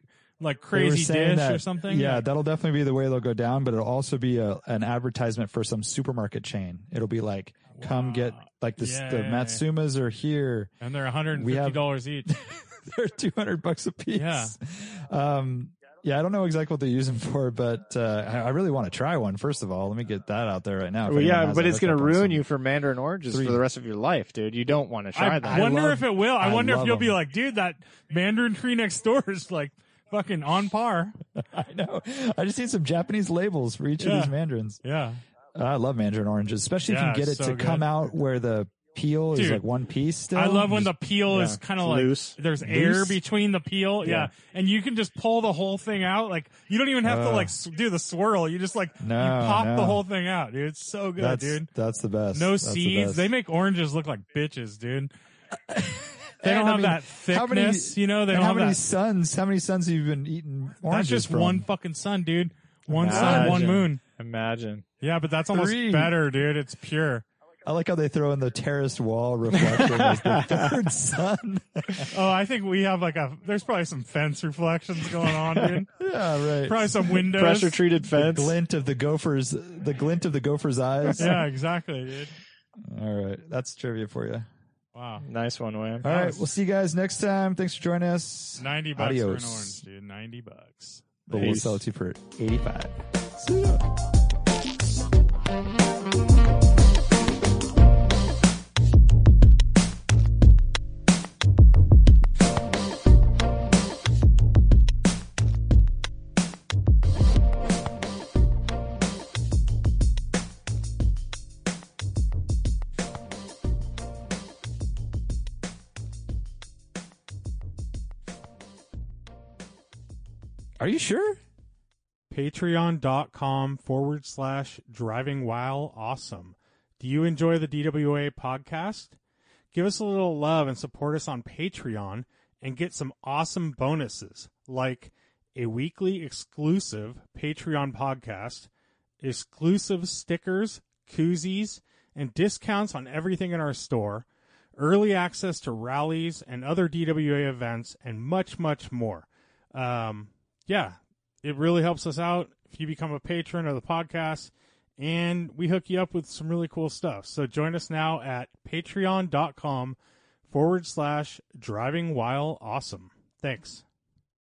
like crazy dish that- or something. Yeah, that'll definitely be the way they'll go down, but it'll also be a, an advertisement for some supermarket chain. It'll be like, come get like this, Yeah, the yeah, yeah. Matsumas are here. and they're one hundred and fifty dollars each. (laughs) They're 200 bucks a piece. Yeah. Um, yeah, I don't know exactly what they use them (laughs) for, but uh, I I really want to try one. First of all, let me get that out there right now. Well, yeah, but it's going to ruin you for mandarin oranges Three. for the rest of your life, dude. You don't want to try that. I that. wonder love- if it will. I, I wonder if you'll be like, dude, that mandarin tree next door is like fucking on par. (laughs) I know. I just need some Japanese labels for each of these mandarins. Yeah. I love mandarin oranges, especially Yeah, if you get it so to good. come out where the peel is Dude, like one piece still. I love when the peel yeah, is kind of like loose. there's air between the peel. Yeah. Yeah. And you can just pull the whole thing out. Like you don't even have to Uh. like do the swirl. You just like No, you pop no. the whole thing out, dude. It's so good, that's, dude. That's the best. No That's the seeds. best. They make oranges look like bitches, dude. (laughs) They don't I have mean, that how many- thickness, you know. They don't how have many that. suns? How many suns have you been eating oranges That's just from? one fucking sun, dude. One sun, one moon. Imagine. Yeah, but that's almost Three. better, dude. It's pure. I like how they throw in the terraced wall reflection as the (laughs) third sun. Oh, I think we have like a. There's probably some fence reflections going on, dude. yeah, right. Probably some windows. Pressure treated the fence. glint of the gopher's, the glint of the gopher's eyes. Yeah, exactly, dude. All right, that's trivia for you. Wow, Nice one, Wham. All right, Nice. we'll see you guys next time. Thanks for joining us. ninety bucks for an Adios. orange, dude. Ninety bucks. But we'll sell it to you for eighty-five. See ya. You sure? Patreon.com forward slash driving while awesome. Do you enjoy the DWA podcast? Give us a little love and support us on Patreon and get some awesome bonuses like a weekly exclusive Patreon podcast, exclusive stickers, koozies, and discounts on everything in our store, early access to rallies and other DWA events, and much, much more. Um, yeah, it really helps us out if you become a patron of the podcast, and we hook you up with some really cool stuff. So join us now at patreon.com forward slash driving while awesome. Thanks.